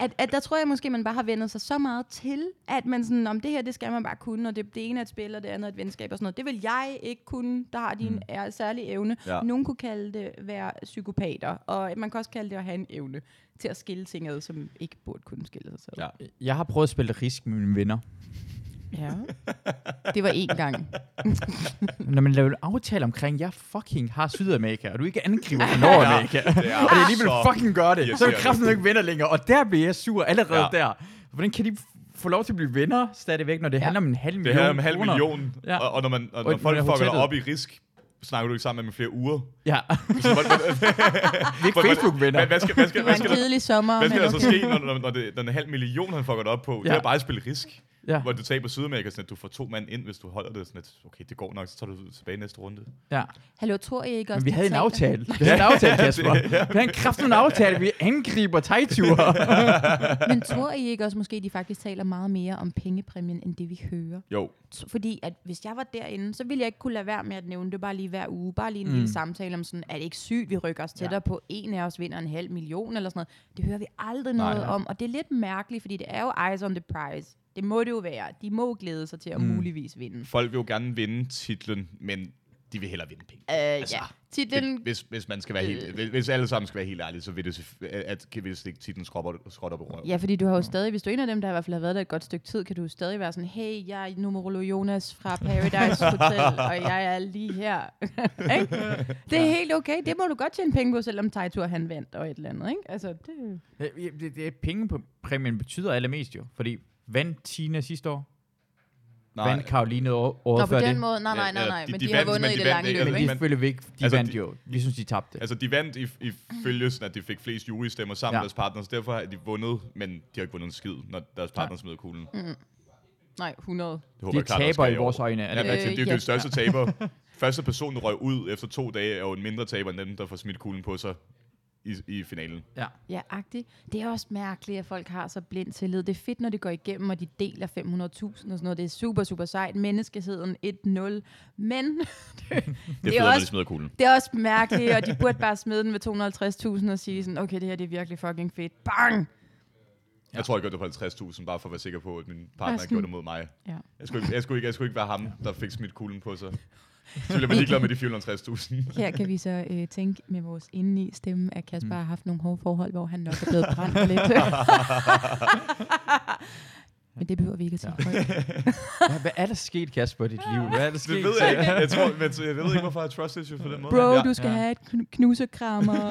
at, at der tror jeg måske, man bare har vendt sig så meget til, at man sådan, om det her, det skal man bare kunne, og det, det ene er et spil, og det andet er et venskab og sådan noget. Det vil jeg ikke kunne, der har din mm. særlige evne. Ja. Nogen kunne kalde det være psykopater, og man kan også kalde det at have en evne til at skille ting ad, som ikke burde kunne skille sig selv. Ja. Jeg har prøvet at spille risk med mine venner. ja. Det var én gang. Når man laver en aftale omkring, jeg fucking har Sydamerika, og du ikke angriber fra Nordamerika, Det er og det er alligevel fucking gør det, så er kraften ikke venner længere, og der bliver jeg sur allerede Ja. der. Hvordan kan de få lov til at blive venner stadigvæk, når det Ja. handler om en halv million Det her er om en halv million, Ja. og, og når, man, og Og når når folk det er fucker op i risk, snakker du ikke sammen med i flere uger. Ja, Så, hvad, hvad, vi er ikke Facebook-venner. hvad, hvad, skal, hvad, skal, Det hvad, var skal, en der, kedelig sommer. hvad skal der så okay. ske, når, når, når, det, når den halv million, han fucker dig op på? Det Ja. er bare at spille risk. Ja. Hvor du taber Sydamerika, sådan at du får to mand ind, hvis du holder det sådan at, okay, det går nok, så tager du tilbage næste runde. ja. Hallo, tror I ikke også, Men vi de havde en aftale. Vi havde en aftale, Kasper. Vi havde en kraftig aftale. Vi angriber tegture. Men tror I ikke også måske, de faktisk taler meget mere om pengepræmien, end det vi hører? Jo, Fordi at hvis jeg var derinde, så ville jeg ikke kunne lade være med at nævne det bare lige hver uge. Bare lige en mm. Mm. lille samtale om sådan, er det ikke sygt, vi rykker os tættere ja. på, en af os vinder en halv million eller sådan noget. Det hører vi aldrig Nej, noget nej. om, og det er lidt mærkeligt, fordi det er jo eyes on the prize. Det må det jo være. De må glæde sig til at mm. Muligvis vinde. folk vil jo gerne vinde titlen, men de vil hellere vinde penge. Uh, Altså, ja, titlen... Hvis, hvis man skal være helt, hvis, hvis alle sammen skal være helt ærlige, så vil det at, at hvis ikke titlen skrotter, skrotter på røv. Ja, fordi du har jo stadig, hvis du er en af dem, der i hvert fald har været der et godt stykke tid, kan du jo stadig være sådan, hey, jeg er numerolo Jonas fra Paradise Hotel, og jeg er lige her. Ikke? det er helt okay, det må du godt tjene penge på, selvom Tejtur han vandt og et eller andet. Ikke? Altså, det... Ja, det, det, penge på præmien betyder allermest jo. Fordi vandt Tina sidste år? Nej. Vandt Karoline år, året Nå, på før den det? måde, nej, nej, Ja, nej, ja, nej, de- men de de, har vandt, vundet men i de det vandt lange ikke, løb, altså, Men ikke? de ikke, de Altså, vandt de- jo. Vi synes, de tabte. Altså, de vandt i, ifølge sådan, at de fik flest jurystemmer sammen Ja. med deres partners. Derfor har de vundet, men de har ikke vundet en skid, når deres partner smider kuglen. Det Nej, 100. håber De jeg klart, der taber i vores øjne. Er det rigtigt? det, det er jo ja. den største taber. Første person, der røg ud efter to dage, er jo en mindre taber end den, der får smidt kuglen på sig i, i finalen. Ja. Ja, agtigt. Det er også mærkeligt, at folk har så blind tillid. Det er fedt, når det går igennem, og de deler 500.000 og sådan noget. Det er super, super sejt. Menneskeheden 1-0. Men Det er, er fedt, når de også- smider kuglen. det er også mærkeligt, og de burde bare smide den med 250.000 og sige sådan, okay, det her det er virkelig fucking fedt. Bang! Jeg tror, jeg gjorde det for 50.000, bare for at være sikker på, at min partner sådan- gjorde det mod mig. Ja. Jeg skulle, ikke, jeg, skulle ikke, jeg skulle ikke være ham, der fik smidt kuglen på sig. Så jeg være ligeglad med de 450.000. Her kan vi så øh, tænke med vores indeni stemme, at Kasper har haft nogle hårde forhold, hvor han nok er blevet brændt lidt. Men det behøver vi ikke at sige. højt. Hvad, hvad er der sket, Kasper, i dit liv? Hvad er der sket? Det ved jeg ikke. Jeg, tror, men, jeg ved ikke, hvorfor jeg har trust issues på den måde. Bro, du skal Ja. have et knu- knusekrammer. jeg,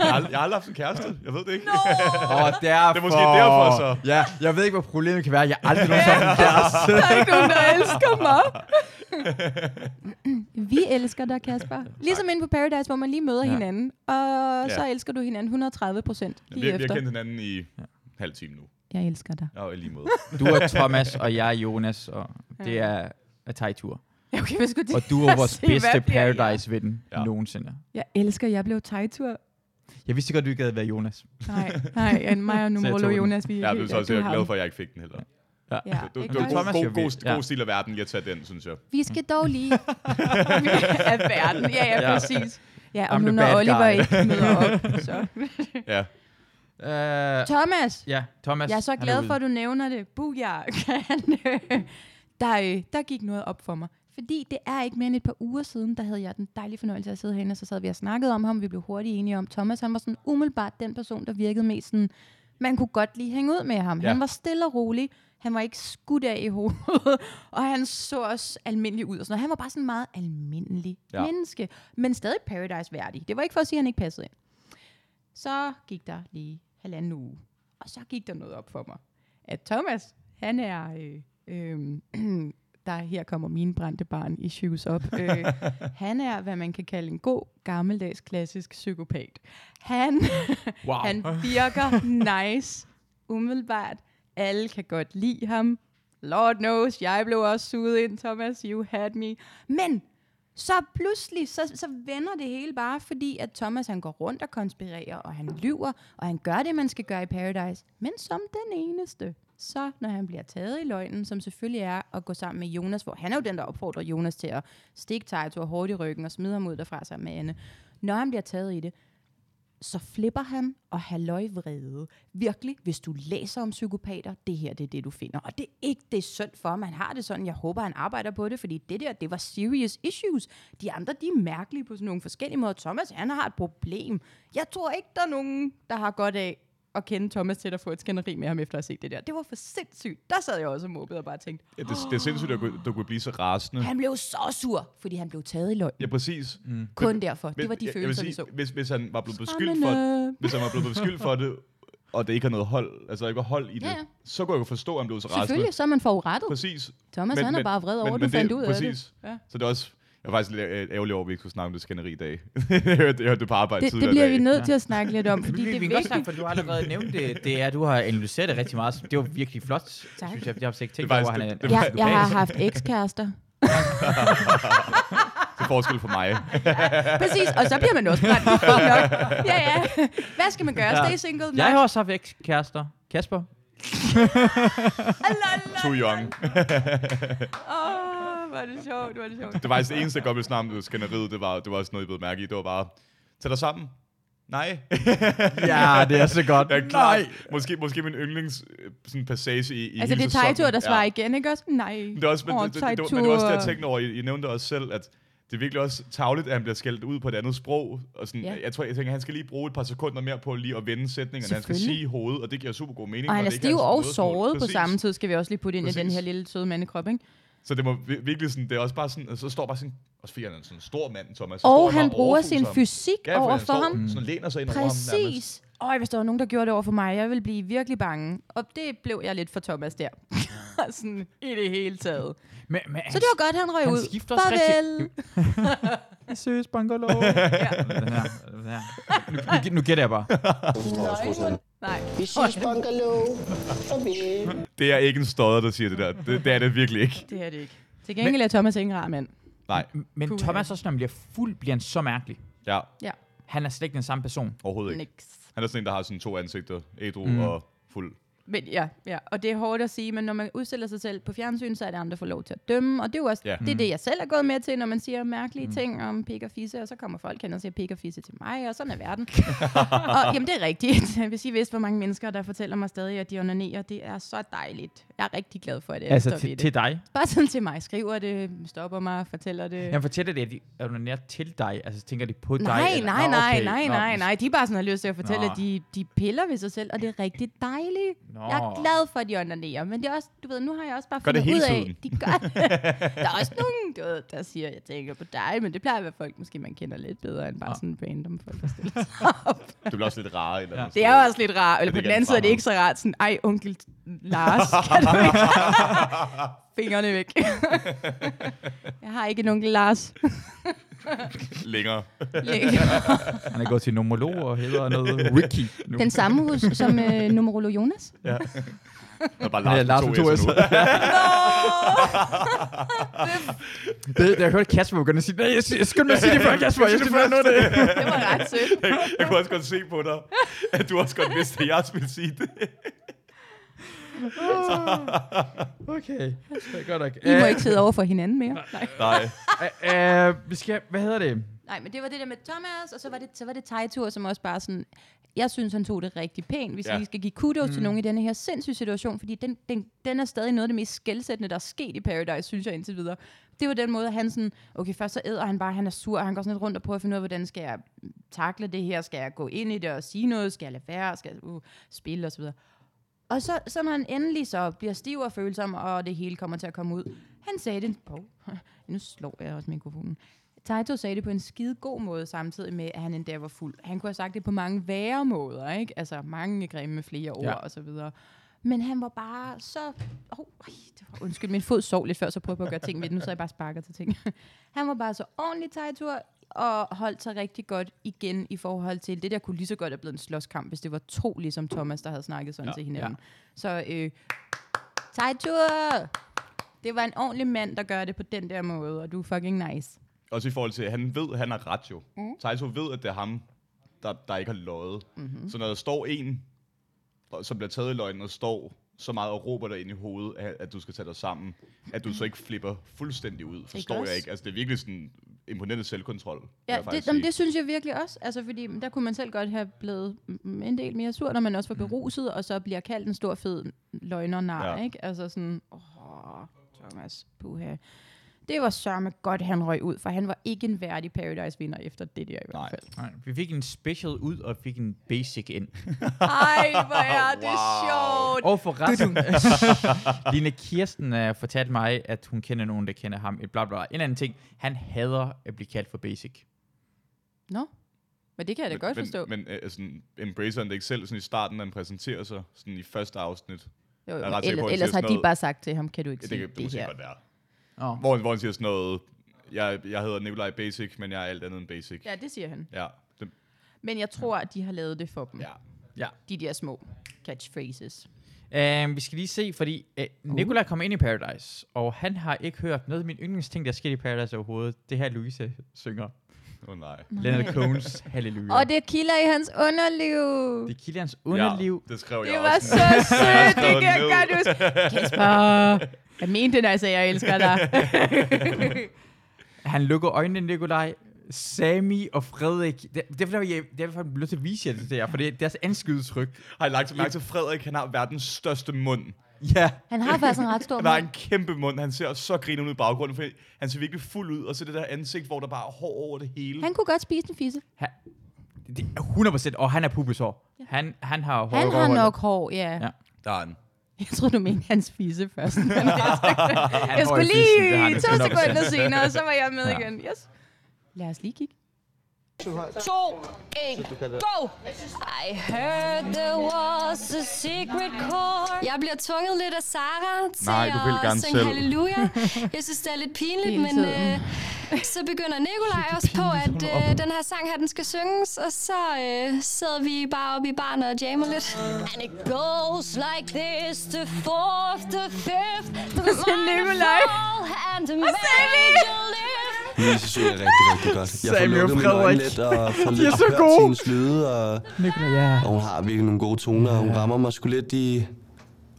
har, jeg har aldrig haft en kæreste. Jeg ved det ikke. Åh, oh, derfor. Det er måske derfor, så. Ja, jeg ved ikke, hvad problemet kan være. Jeg har aldrig nogensinde haft en kæreste. Der er ikke nogen, der elsker mig. Vi elsker dig, Kasper. Ligesom inde på Paradise, hvor man lige møder Ja. hinanden. Og så Ja. elsker du hinanden 130 procent Vi, lige har- vi har efter. kendt hinanden i halv time nu. Jeg elsker dig. Ja, i lige måde. Du er Thomas, og jeg er Jonas, og det Ja. er er Tejtur. Okay, hvad skulle Og du er vores bedste? Paradise-ven Ja. nogensinde. Jeg elsker, jeg blev tegtur. Jeg vidste godt, du ikke havde været Jonas. Nej, nej, en mig og jeg Numrolo. Jonas, vi er Ja, det er så også, du er glad for, at jeg ikke fik den heller. Ja. Ja, Du, du, god, Thomas god, god, god stil af verden lige at tage den, synes jeg. Vi skal dog lige af verden. Ja, ja, præcis. Ja, og I'm nu når Oliver guy. ikke møder op, så... Ja. Uh, Thomas, ja, Thomas. jeg er så glad ude. for, at du nævner det. Booyah. Øh, der, øh, der gik noget op for mig. Fordi det er ikke mere end et par uger siden, der havde jeg den dejlige fornøjelse af at sidde herinde, og så sad vi og snakkede om ham. Vi blev hurtigt enige om, Thomas han var sådan umiddelbart den person, der virkede mest sådan, man kunne godt lige hænge ud med ham. Ja. Han var stille og rolig. Han var ikke skudt af i hovedet, og han så også almindelig ud. Og sådan noget. Han var bare sådan meget almindelig ja. menneske, men stadig Paradise-værdig. Det var ikke for at sige, at han ikke passede ind. Så gik der lige halvanden uge, og så gik der noget op for mig, at Thomas, han er... Øh, øh, der her kommer min brændte barn i shoes op. Øh, han er, hvad man kan kalde en god, gammeldags, klassisk psykopat. Han, Wow. han virker nice, umiddelbart. Alle kan godt lide ham. Lord knows, jeg blev også suget ind, Thomas, you had me. Men så pludselig, så, så vender det hele bare, fordi at Thomas han går rundt og konspirerer, og han lyver, og han gør det, man skal gøre i Paradise. Men som den eneste, så når han bliver taget i løgnen, som selvfølgelig er at gå sammen med Jonas, hvor han er jo den, der opfordrer Jonas til at stikke Taito hårdt i ryggen og smide ham ud derfra sammen med Anne. Når han bliver taget i det, så flipper han og halløjvrede. Virkelig, hvis du læser om psykopater, det her det er det, du finder. Og det er ikke det er synd for man har det sådan, jeg håber, han arbejder på det, fordi det der, det var serious issues. De andre, de er mærkelige på sådan nogle forskellige måder. Thomas, han har et problem. Jeg tror ikke, der er nogen, der har godt af at kende Thomas til at få et skænderi med ham efter at have set det der. Det var for sindssygt. Der sad jeg også og mobbede og bare tænkte, Ja, det, det er sindssygt, at du, du kunne blive så rasende. han blev så sur, fordi han blev taget i løgn. Ja, præcis. Mm. Kun derfor. Det var de jeg, følelser, jeg vi vil så. sige, hvis, hvis han var blevet beskyldt for, hvis han var blevet beskyldt for det, og det ikke har noget hold, altså ikke var hold i det, Ja, ja. så kunne jeg jo forstå, at han blev så rasende. Selvfølgelig, så er man forurettet. Præcis. Thomas, han er bare vred over, du det- fandt ud af det. præcis. Ja. Så det er også, jeg er faktisk lidt øh, ærgerlig over, at vi ikke skulle snakke om det skænderi i dag. jeg hørte jeg hørte det på arbejde Det, det bliver vi nødt til at snakke lidt om, fordi vi, det er vi kan godt snakke, vigtigt. for du har allerede nævnt det. Det er, at du har analyseret det rigtig meget. Det var virkelig flot, Tak. synes jeg. Jeg har ikke tænkt Det er over, han er, er det- Jeg, jeg har haft ekskærester. Til forskel for mig. Præcis, og så bliver man også brændt. Det. Ja, ja. Hvad skal man gøre? Ja. Stay single? Jeg har også haft ekskærester. Kasper? Too young. Åh, er det sjovt, hvor er det sjovt. Det var faktisk det eneste, det skænderiet. Det var, det var også noget, I blev mærke i. Det var bare, tag dig sammen. Nej. Ja, det er så godt. Er klar. Måske, måske min yndlings øh, sådan passage i, i Altså, hele det er sæsonen. der svarer igen, ikke også? Nej. Men det er også, men, Åh, det, det, det, det, men det var også det, jeg tænkte over. I, I nævnte også selv, at det er virkelig også tavligt, at han bliver skældt ud på et andet sprog. Og sådan, Ja. ja. jeg tror, jeg tænker, at han skal lige bruge et par sekunder mere på lige at vende sætningerne. Han skal sige i hovedet, og det giver super god mening. Og han er det stiv og såret på Præcis. samme tid, skal vi også lige putte ind i den Præcis. her lille søde mandekrop, ikke? Så det vir- virkelig sådan, det er også bare sådan, så står bare sådan, også fordi han er sådan en stor mand, Thomas. så Og han bare bruger sin ham. fysik Ja, over han for ham. Sådan læner sig ind over ham nærmest. Præcis. Øj, hvis der var nogen, der gjorde det over for mig, jeg ville blive virkelig bange. Og det blev jeg lidt for Thomas der. sådan i det hele taget. Men, men Så det var godt, han røg han ud. skifter også Farvel. rigtig... Søs bungalow. ja. ja. Nu, nu, nu gætter jeg bare. Nej. Vi ses, bungalow. Farvel. Det er ikke en stodder, der siger det der. Det, det er det virkelig ikke. Det er det ikke. Til gengæld er Thomas ikke en rar mand. Nej, Men Puha. Thomas også, når han bliver fuld, bliver han så mærkelig. ja, Ja. Han er slet ikke den samme person. overhovedet ikke. Niks. Han er sådan en, der har sådan to ansigter. Ædru Mm. mm. og fuld. Men ja, ja, og det er hårdt at sige, men når man udstiller sig selv på fjernsyn, så er det andre, der får lov til at dømme. Og det er jo også Ja. det, er det, jeg selv er gået med til, når man siger mærkelige mm. ting om pik og fisse, og så kommer folk hen og siger pik og fisse til mig, og sådan er verden. og jamen, det er rigtigt. Hvis I vidste, hvor mange mennesker, der fortæller mig stadig, at de onanerer, det er så dejligt. Jeg er rigtig glad for, at det Altså står ved til, det. til dig. Bare sådan til mig. Skriver det, stopper mig, fortæller det. Jeg fortæller det, at de er nær til dig. Altså tænker de på dig? Nej, eller- nej, Nå, nej, okay. nej, Nå, nej, nej. De er bare sådan har lyst til at fortælle, Nå. at de, de piller ved sig selv, og det er rigtig dejligt. Nå. Jeg er glad for, at de onanerer, men det er også, du ved, nu har jeg også bare fundet ud af, tiden. de gør det. Der er også nogen, du ved, der siger, jeg tænker på dig, men det plejer at være folk, måske man kender lidt bedre, end bare Ja. sådan random folk, der stiller sig op. Det bliver også lidt rarere. Ja. Ja. Det er også lidt rart, eller på den anden side er det ikke så rart, sådan, ej, onkel Lars, kan du? Fingrene væk. jeg har ikke en onkel Lars. Længere. Han er gået til nomolog og hedder noget Ricky. Nu. Den samme hus som øh, numerolog Jonas. Ja. Der er bare Ja, Lars, Lars med med to nu. det, da jeg hørte Kasper begynde at sige, nej, jeg, jeg skulle sige det før, Kasper. Jeg skulle noget af det. Det var ret sødt. Jeg, jeg kunne også godt se på dig, at du også godt vidste, at jeg ville sige det. Okay, godt nok. I må ikke sidde over for hinanden mere. Nej. Nej. Uh, vi skal, hvad hedder det? Nej, men det var det der med Thomas, og så var det, så var det Tejtur, som også bare sådan... Jeg synes, han tog det rigtig pænt, hvis. Ja. vi skal give kudos mm. til nogen i denne her sindssyge situation, fordi den, den, den er stadig noget af det mest skældsættende, der er sket i Paradise, synes jeg indtil videre. Det var den måde, at han sådan, okay, først så æder han bare, han er sur, og han går sådan lidt rundt og prøver at finde ud af, hvordan skal jeg takle det her, skal jeg gå ind i det og sige noget, skal jeg lade være, skal jeg uh, spille osv. Og så, så når han endelig så bliver stiv og følsom, og det hele kommer til at komme ud, han sagde det, oh, nu slår jeg også mikrofonen, Taito sagde det på en skide god måde, samtidig med, at han endda var fuld. Han kunne have sagt det på mange værre måder, ikke? Altså mange grimme med flere ord Ja. og så videre. Men han var bare så... Oh, ej, det var, undskyld, min fod sov lidt før, så prøvede jeg på at gøre ting ved det. Nu så jeg bare sparker til ting. han var bare så ordentlig Taito, og holdt sig rigtig godt igen i forhold til, det der kunne lige så godt have blevet en slåskamp, hvis det var to, ligesom Thomas, der havde snakket sådan Ja. til hinanden. Ja. Så øh, Taito, det var en ordentlig mand, der gør det på den der måde, og du er fucking nice. også i forhold til, at han ved, at han har ret jo. Mm. Taito ved, at det er ham, der, der ikke har løjet. Mm-hmm. Så når der står en, som bliver taget i løgnen, og står så meget og råber dig ind i hovedet, at, at du skal tage dig sammen, at du så ikke flipper fuldstændig ud, forstår også? jeg ikke. Altså, det er virkelig sådan imponerende selvkontrol. Ja, det, jamen, det synes jeg virkelig også. Altså, fordi der kunne man selv godt have blevet mm, en del mere sur, når man også var beruset, og så bliver kaldt en stor fed løgner nar, ja. ikke? Altså sådan, åh, Thomas, puha. Det var sørme godt, han røg ud, for han var ikke en værdig Paradise-vinder efter det der i hvert fald. Nej, vi fik en special ud, og fik en basic ind. Ej, hvor er det sjovt. Og for resten, Line Kirsten uh, fortalte mig, at hun kender nogen, der kender ham. Et bla bla. En anden ting, han hader at blive kaldt for basic. Nå, men det kan jeg da godt men, forstå. Men øh, sådan, embracer han det ikke selv sådan i starten, når han præsenterer sig, sådan i første afsnit? jo, jeg er jo, ret sikker på, ellers, ellers har de noget- bare sagt til ham, kan du ikke Ja, sige det, det, kan, det, det det her. godt være. Oh. Hvor, hvor han siger sådan noget, jeg, jeg hedder Nikolaj Basic, men jeg er alt andet end Basic. Ja, det siger han. Ja, det, Men jeg tror, at de har lavet det for dem. ja. Ja. De der små catchphrases. Um, vi skal lige se, fordi uh, Nikolaj kommer ind i Paradise, og han har ikke hørt noget af min yndlingsting, der sker i Paradise overhovedet. Det her, Louise synger. Åh oh, nej. Leonard Cohen's Halleluja. Og det kilder i hans underliv. det er Kilians underliv. Ja, det skrev Det jeg var også. så sødt, det kan jeg godt huske. Kasper, jeg mente det, når jeg sagde, jeg elsker dig. Han lukker øjnene, Nikolaj. Sami og Frederik. Det, det er derfor, jeg, det er derfor, jeg bliver til at vise jer det der, for det er deres anskydetryk. Har I lagt til mærke til Frederik? Han har verdens største mund. Ja. Han har faktisk en ret stor Han har mund. en kæmpe mund. Han ser så griner ud i baggrunden, for han ser virkelig fuld ud. Og så det der ansigt, hvor der bare er hår over det hele. Han kunne godt spise en fisse. Det er 100%, og han er pubesår. Han, han har hår Han har røvhullet. nok hår, ja. Ja. Der er han. Jeg troede, du mente hans fisse først. Men jeg, Han jeg hår skulle lige to 100%. sekunder senere, så var jeg med Ja. igen. Yes. Lad os lige kigge. To, en, go! I heard there was a secret chord. Jeg bliver tvunget lidt af Sara til Nej, du vil at gerne synge selv. halleluja. Jeg synes, det er lidt pinligt, Hele men tiden. øh, så begynder Nikolaj også på, at øh, den her sang her, den skal synges, og så øh, sidder vi bare oppe i baren og jammer lidt. And it goes like this, the fourth, the fifth, the Nikolaj. fall and the marriage you'll Louise synger rigtig, rigtig godt. Jeg får Samuel lukket mine øjne Frederik. lidt og får De lidt er så hørt gode. hendes lyde, og, Nikolaj, ja. og hun har virkelig nogle gode toner, og hun rammer mig sgu lidt i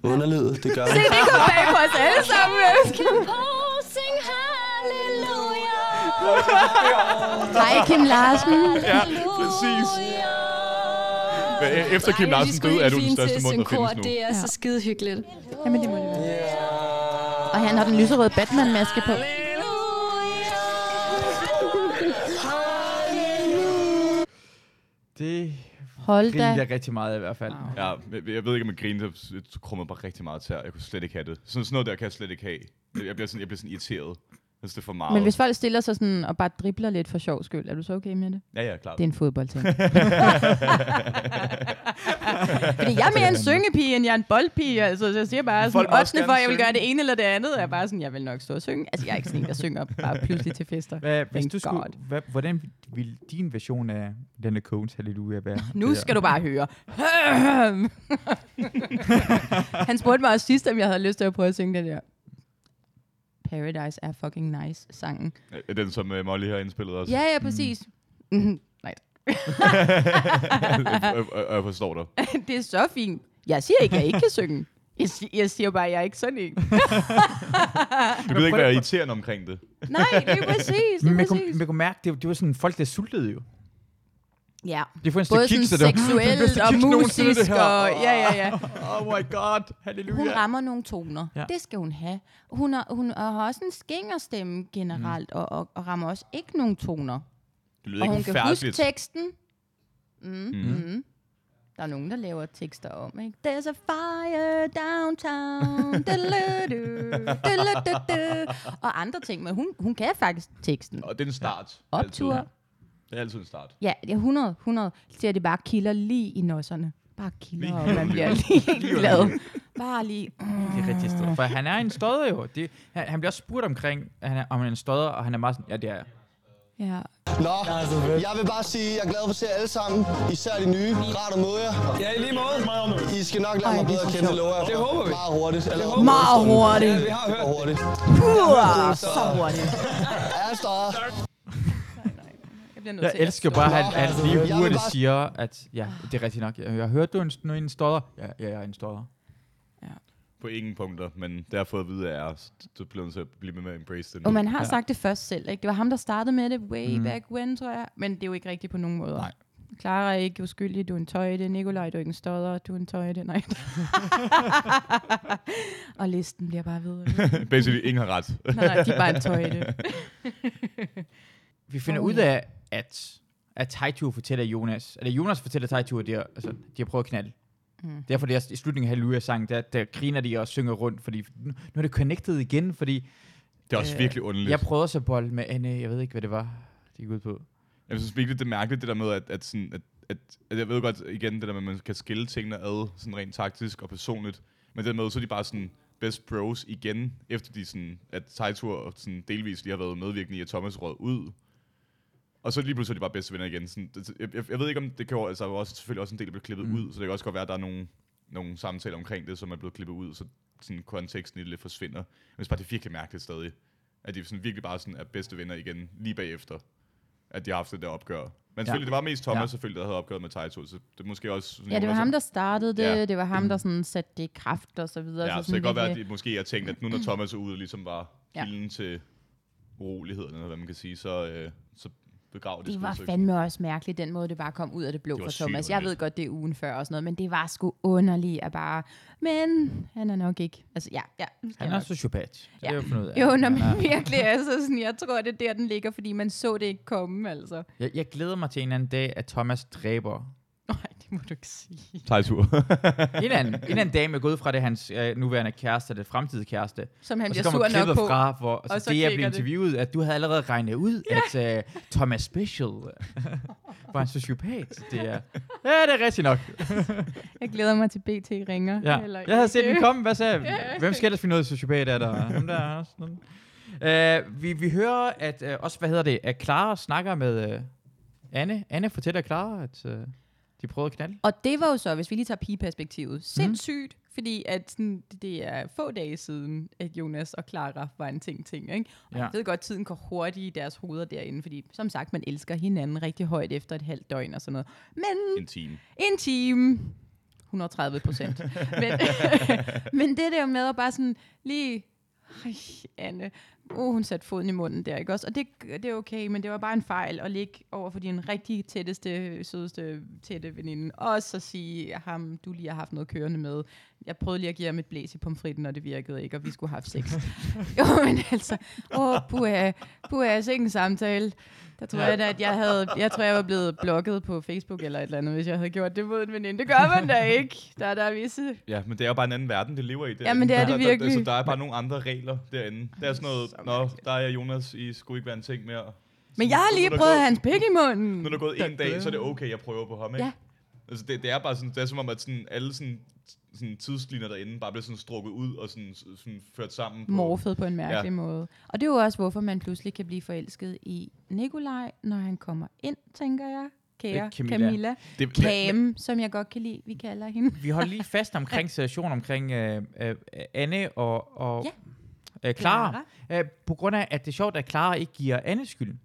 underlivet. Det gør hun. Det kom bag på os alle sammen. Hallelujah. Hej, Kim Larsen. Ja, præcis. Men e- efter Kim Larsen døde, er du den største mund, der findes nu. Det er så skide hyggeligt. Jamen, det må det være. Og han har den lyserøde Batman-maske på. Det Hold griner da. jeg rigtig meget i hvert fald. Ja, jeg, jeg ved ikke, om jeg griner, det krummer bare rigtig meget til. Jeg kunne slet ikke have det. Sådan, sådan noget der kan jeg slet ikke have. Jeg bliver sådan, jeg bliver sådan irriteret. Synes, det er for meget. Men hvis folk stiller sig sådan og bare dribler lidt for sjov skyld, er du så okay med det? Ja, ja, klart. Det er en fodboldting. Fordi jeg er mere en syngepige, end jeg er en boldpige. Altså, så jeg siger bare, Folk sådan, oddsene for, at jeg vil synge. gøre det ene eller det andet, er bare sådan, jeg vil nok stå og synge. Altså, jeg er ikke sådan en, der synger bare pludselig til fester. Hvad, hvis Thank du skulle, God. hvad, hvordan ville din version af Leonard Cohen's Halleluja være? Nu skal du bare høre. Han spurgte mig også sidst, om jeg havde lyst til at prøve at synge det der. Paradise er fucking nice sangen. Er den, som uh, Molly har indspillet også? Ja, ja, præcis. Mm. Nej, jeg, jeg, jeg forstår dig. det er så fint. Jeg siger ikke, at jeg ikke kan synge. Jeg, jeg siger bare, at jeg er ikke sådan en. Du ved ikke, hvad jeg er irriterende omkring det. Nej, det er præcis. Det Men er man kunne, præcis. man kunne mærke, det, det var sådan folk, der sultede jo. Ja. De får en Både sådan kiks, det "Det er den seksuelt og det musisk. her." Og, ja, ja, ja. Oh my god, halleluja. Hun rammer nogle toner. Ja. Ja. Det skal hun have. Hun har, hun har også en skængerstemme generelt, mm. og, og, og rammer også ikke nogen toner. Det lyder Og ikke hun kan huske teksten. Mm. Mm. Der er nogen, der laver tekster om, ikke? There's a fire downtown. Og andre ting, men hun, hun kan faktisk teksten. Og det er en start. Optur. Altid. Det er altid en start. Ja, det er 100, 100. Så det bare kilder lige i nosserne. Bare kilder, og man bliver lige glad. Bare lige... Det er rigtigt sted. For han er en stodder jo. Det, han, han bliver også spurgt omkring, han er, om han er en stodder, og han er meget sådan, ja, det er jeg. Ja. Nå, jeg vil bare sige, at jeg er glad for at se jer alle sammen. Især de nye. Rart at møde jer. Ja, i lige måde. I skal nok lære Ej, mig det bedre kende, lover jeg. Det håber vi. Meget hurtigt. Eller Meget hurtigt. Ja, vi har hørt hurtigt. Puh, så hurtigt. Ja. Bliver nødt Jeg til at elsker bare, at han Altså, lige jeg hurtigt siger, at ja, det er rigtigt nok. Jeg har hørt, du er en, er stodder. Ja, ja, jeg er en stodder. På ingen punkter, men det har jeg fået at vide af så du bliver nødt til at blive med med at embrace det. Og man har Ja. ja. sagt det først selv, ikke? Det var ham, der startede med det way Mm. back when, tror jeg. Men det er jo ikke rigtigt på nogen måde. Nej. Clara er ikke uskyldig, du er en tøjte. Nikolaj, du er ikke en stodder, du er en tøjte. Nej. og listen bliver bare ved. Basically, ingen har ret. Nej, nej, de er bare en tøjte. Vi finder Oh, ud ja. af, at, at Taitu fortæller Jonas, eller Jonas fortæller Taitu, at de har, altså, de har prøvet at knalde. Mm. Derfor det er i slutningen af Halleluja-sangen, der, der griner de og synger rundt, fordi nu, er det connected igen, fordi Det er også Øh, virkelig underligt. jeg prøvede også at bold med Anne, jeg ved ikke, hvad det var, de gik ud på. Jeg synes virkelig, det er mærkeligt, det der med, at, at, sådan, at, at, at jeg ved godt igen, det der med, at man kan skille tingene ad, sådan rent taktisk og personligt. Men det med, så er de bare sådan best bros igen, efter de sådan, at Tejtur sådan delvis lige har været medvirkende i, at Thomas råd ud. Og så lige pludselig er de bare bedste venner igen. Sådan, det, jeg, jeg, jeg, ved ikke, om det kan altså, er også, selvfølgelig også en del, der bliver klippet mm. ud, så det kan også godt være, at der er nogle, nogle samtaler omkring det, som er blevet klippet ud, så sådan, konteksten i det lidt forsvinder. Men jeg bare, det er virkelig mærkeligt stadig. At de sådan, virkelig bare sådan, er bedste venner igen, lige bagefter, at de har haft det der opgør. Men selvfølgelig, det var mest Thomas Ja. ja. selvfølgelig, der havde opgøret med Taito, så det måske også... Sådan, Ja, det var ham, der startede det. Ja. Ja. Det var ham, der sådan satte det i kraft og så videre. Ja, så, så det kan godt være, at de måske har tænkt, at nu når Thomas er ude ligesom var Ja. kilden til uroligheden, eller hvad man kan sige, så, øh, så begraver det var så- fandme også mærkeligt, den måde, det bare kom ud af det blå Det for Thomas. Jeg ved godt, det er ugen før og sådan noget, men det var sgu underligt at bare... Men han er nok ikke... Altså, ja, ja. Han er nok- sociopat. Så det Ja. er jo fundet ud af. Jo, når man er- virkelig er så sådan, jeg tror, det er der, den ligger, fordi man så det ikke komme, altså. Jeg, jeg glæder mig til en eller anden dag, at Thomas dræber Nej, det må du ikke sige. Taito. en anden, en anden dame er gået fra det hans øh, nuværende kæreste, det fremtidige kæreste. Som han og så bliver sur nok på. fra, hvor altså, og så det jeg blev det. interviewet, at du havde allerede regnet ud, ja. at uh, Thomas Special var en sociopat. Det er, ja, det er rigtigt nok. Jeg glæder mig til BT ringer. Ja. Eller Jeg havde set den komme. Hvad sagde Ja. Hvem skal ellers finde noget sociopat af der? Ham der er også sådan. Uh, vi, vi hører, at uh, også, hvad hedder det, at Clara snakker med uh, Anne. Anne fortæller Clara, at uh, de prøvede at knalde. Og det var jo så, hvis vi lige tager pigeperspektivet, sindssygt, fordi at sådan, det- det er få dage siden, at Jonas og Clara var en ting-ting, ikke? Og Ja. jeg ved godt, at tiden går hurtigt i deres hoveder derinde, fordi som sagt, man elsker hinanden rigtig højt efter et halvt døgn og sådan noget. Men en time. en time, 130 procent. men, men det der med at bare sådan lige, ej, Anne, oh, hun satte foden i munden der, ikke også? Og det, det er okay, men det var bare en fejl at ligge over for din rigtig tætteste, sødeste, tætte veninde. Og så sige ham, du lige har haft noget kørende med. Jeg prøvede lige at give ham et blæs i pomfritten, og det virkede ikke, og vi skulle have haft sex. jo, men altså, åh, puha, puha, sikke en samtale. Der tror jeg da, at jeg havde, jeg tror, jeg var blevet blokket på Facebook eller et eller andet, hvis jeg havde gjort det mod en veninde. Det gør man da ikke. Der er der er visse... Ja, men det er jo bare en anden verden, det lever i. Det Ja, men det er der, det der, virkelig. Der, altså, der er bare nogle andre regler derinde. Det er sådan noget, nå, der er Jonas, I skulle ikke være en ting mere. Men jeg har lige prøvet gået- hans pik i munden. Nu er der gået en dag, så er det okay, jeg prøver på ham, ikke? Ja. Altså, det, det er bare sådan, det er som om, at sådan, alle sådan, sådan tidslinjer derinde bare bliver sådan strukket ud og sådan, sådan ført sammen. På, Morfet på en mærkelig Ja. måde. Og det er jo også, hvorfor man pludselig kan blive forelsket i Nikolaj, når han kommer ind, tænker jeg. Kære Øh, Camilla. Camilla. Det, Cam, som jeg godt kan lide, vi kalder hende. Vi holder lige fast omkring situationen omkring øh, øh, Anne og, og Ja. Øh, Clara. Øh, på grund af, at det er sjovt, at Clara ikke giver Anne skyld.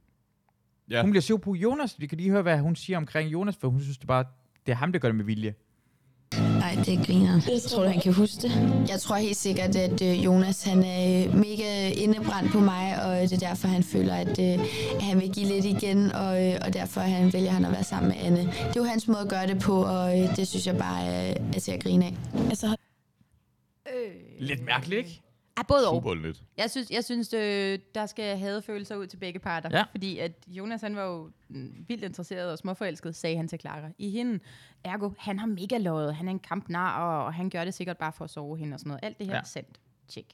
Ja. Hun bliver sur på Jonas. Vi kan lige høre, hvad hun siger omkring Jonas, for hun synes det bare, det er ham, der gør det med vilje. Nej, det griner. Jeg tror du, han kan huske det? Jeg tror helt sikkert, at øh, Jonas han er øh, mega indebrændt på mig, og det er derfor, han føler, at, øh, at han vil give lidt igen, og, øh, og derfor han vælger han at være sammen med Anne. Det er jo hans måde at gøre det på, og øh, det synes jeg bare er, til at grine af. Altså, Lidt mærkeligt, ikke? Ja, både og. Lidt. Jeg synes, jeg synes øh, der skal have følelser ud til begge parter. Ja. Fordi at Jonas, han var jo mm, vildt interesseret og småforelsket, sagde han til Clara. I hende. Ergo, han har mega løjet. Han er en kampnar, og, og han gør det sikkert bare for at sove hende og sådan noget. Alt det her Ja. er sandt. Tjek.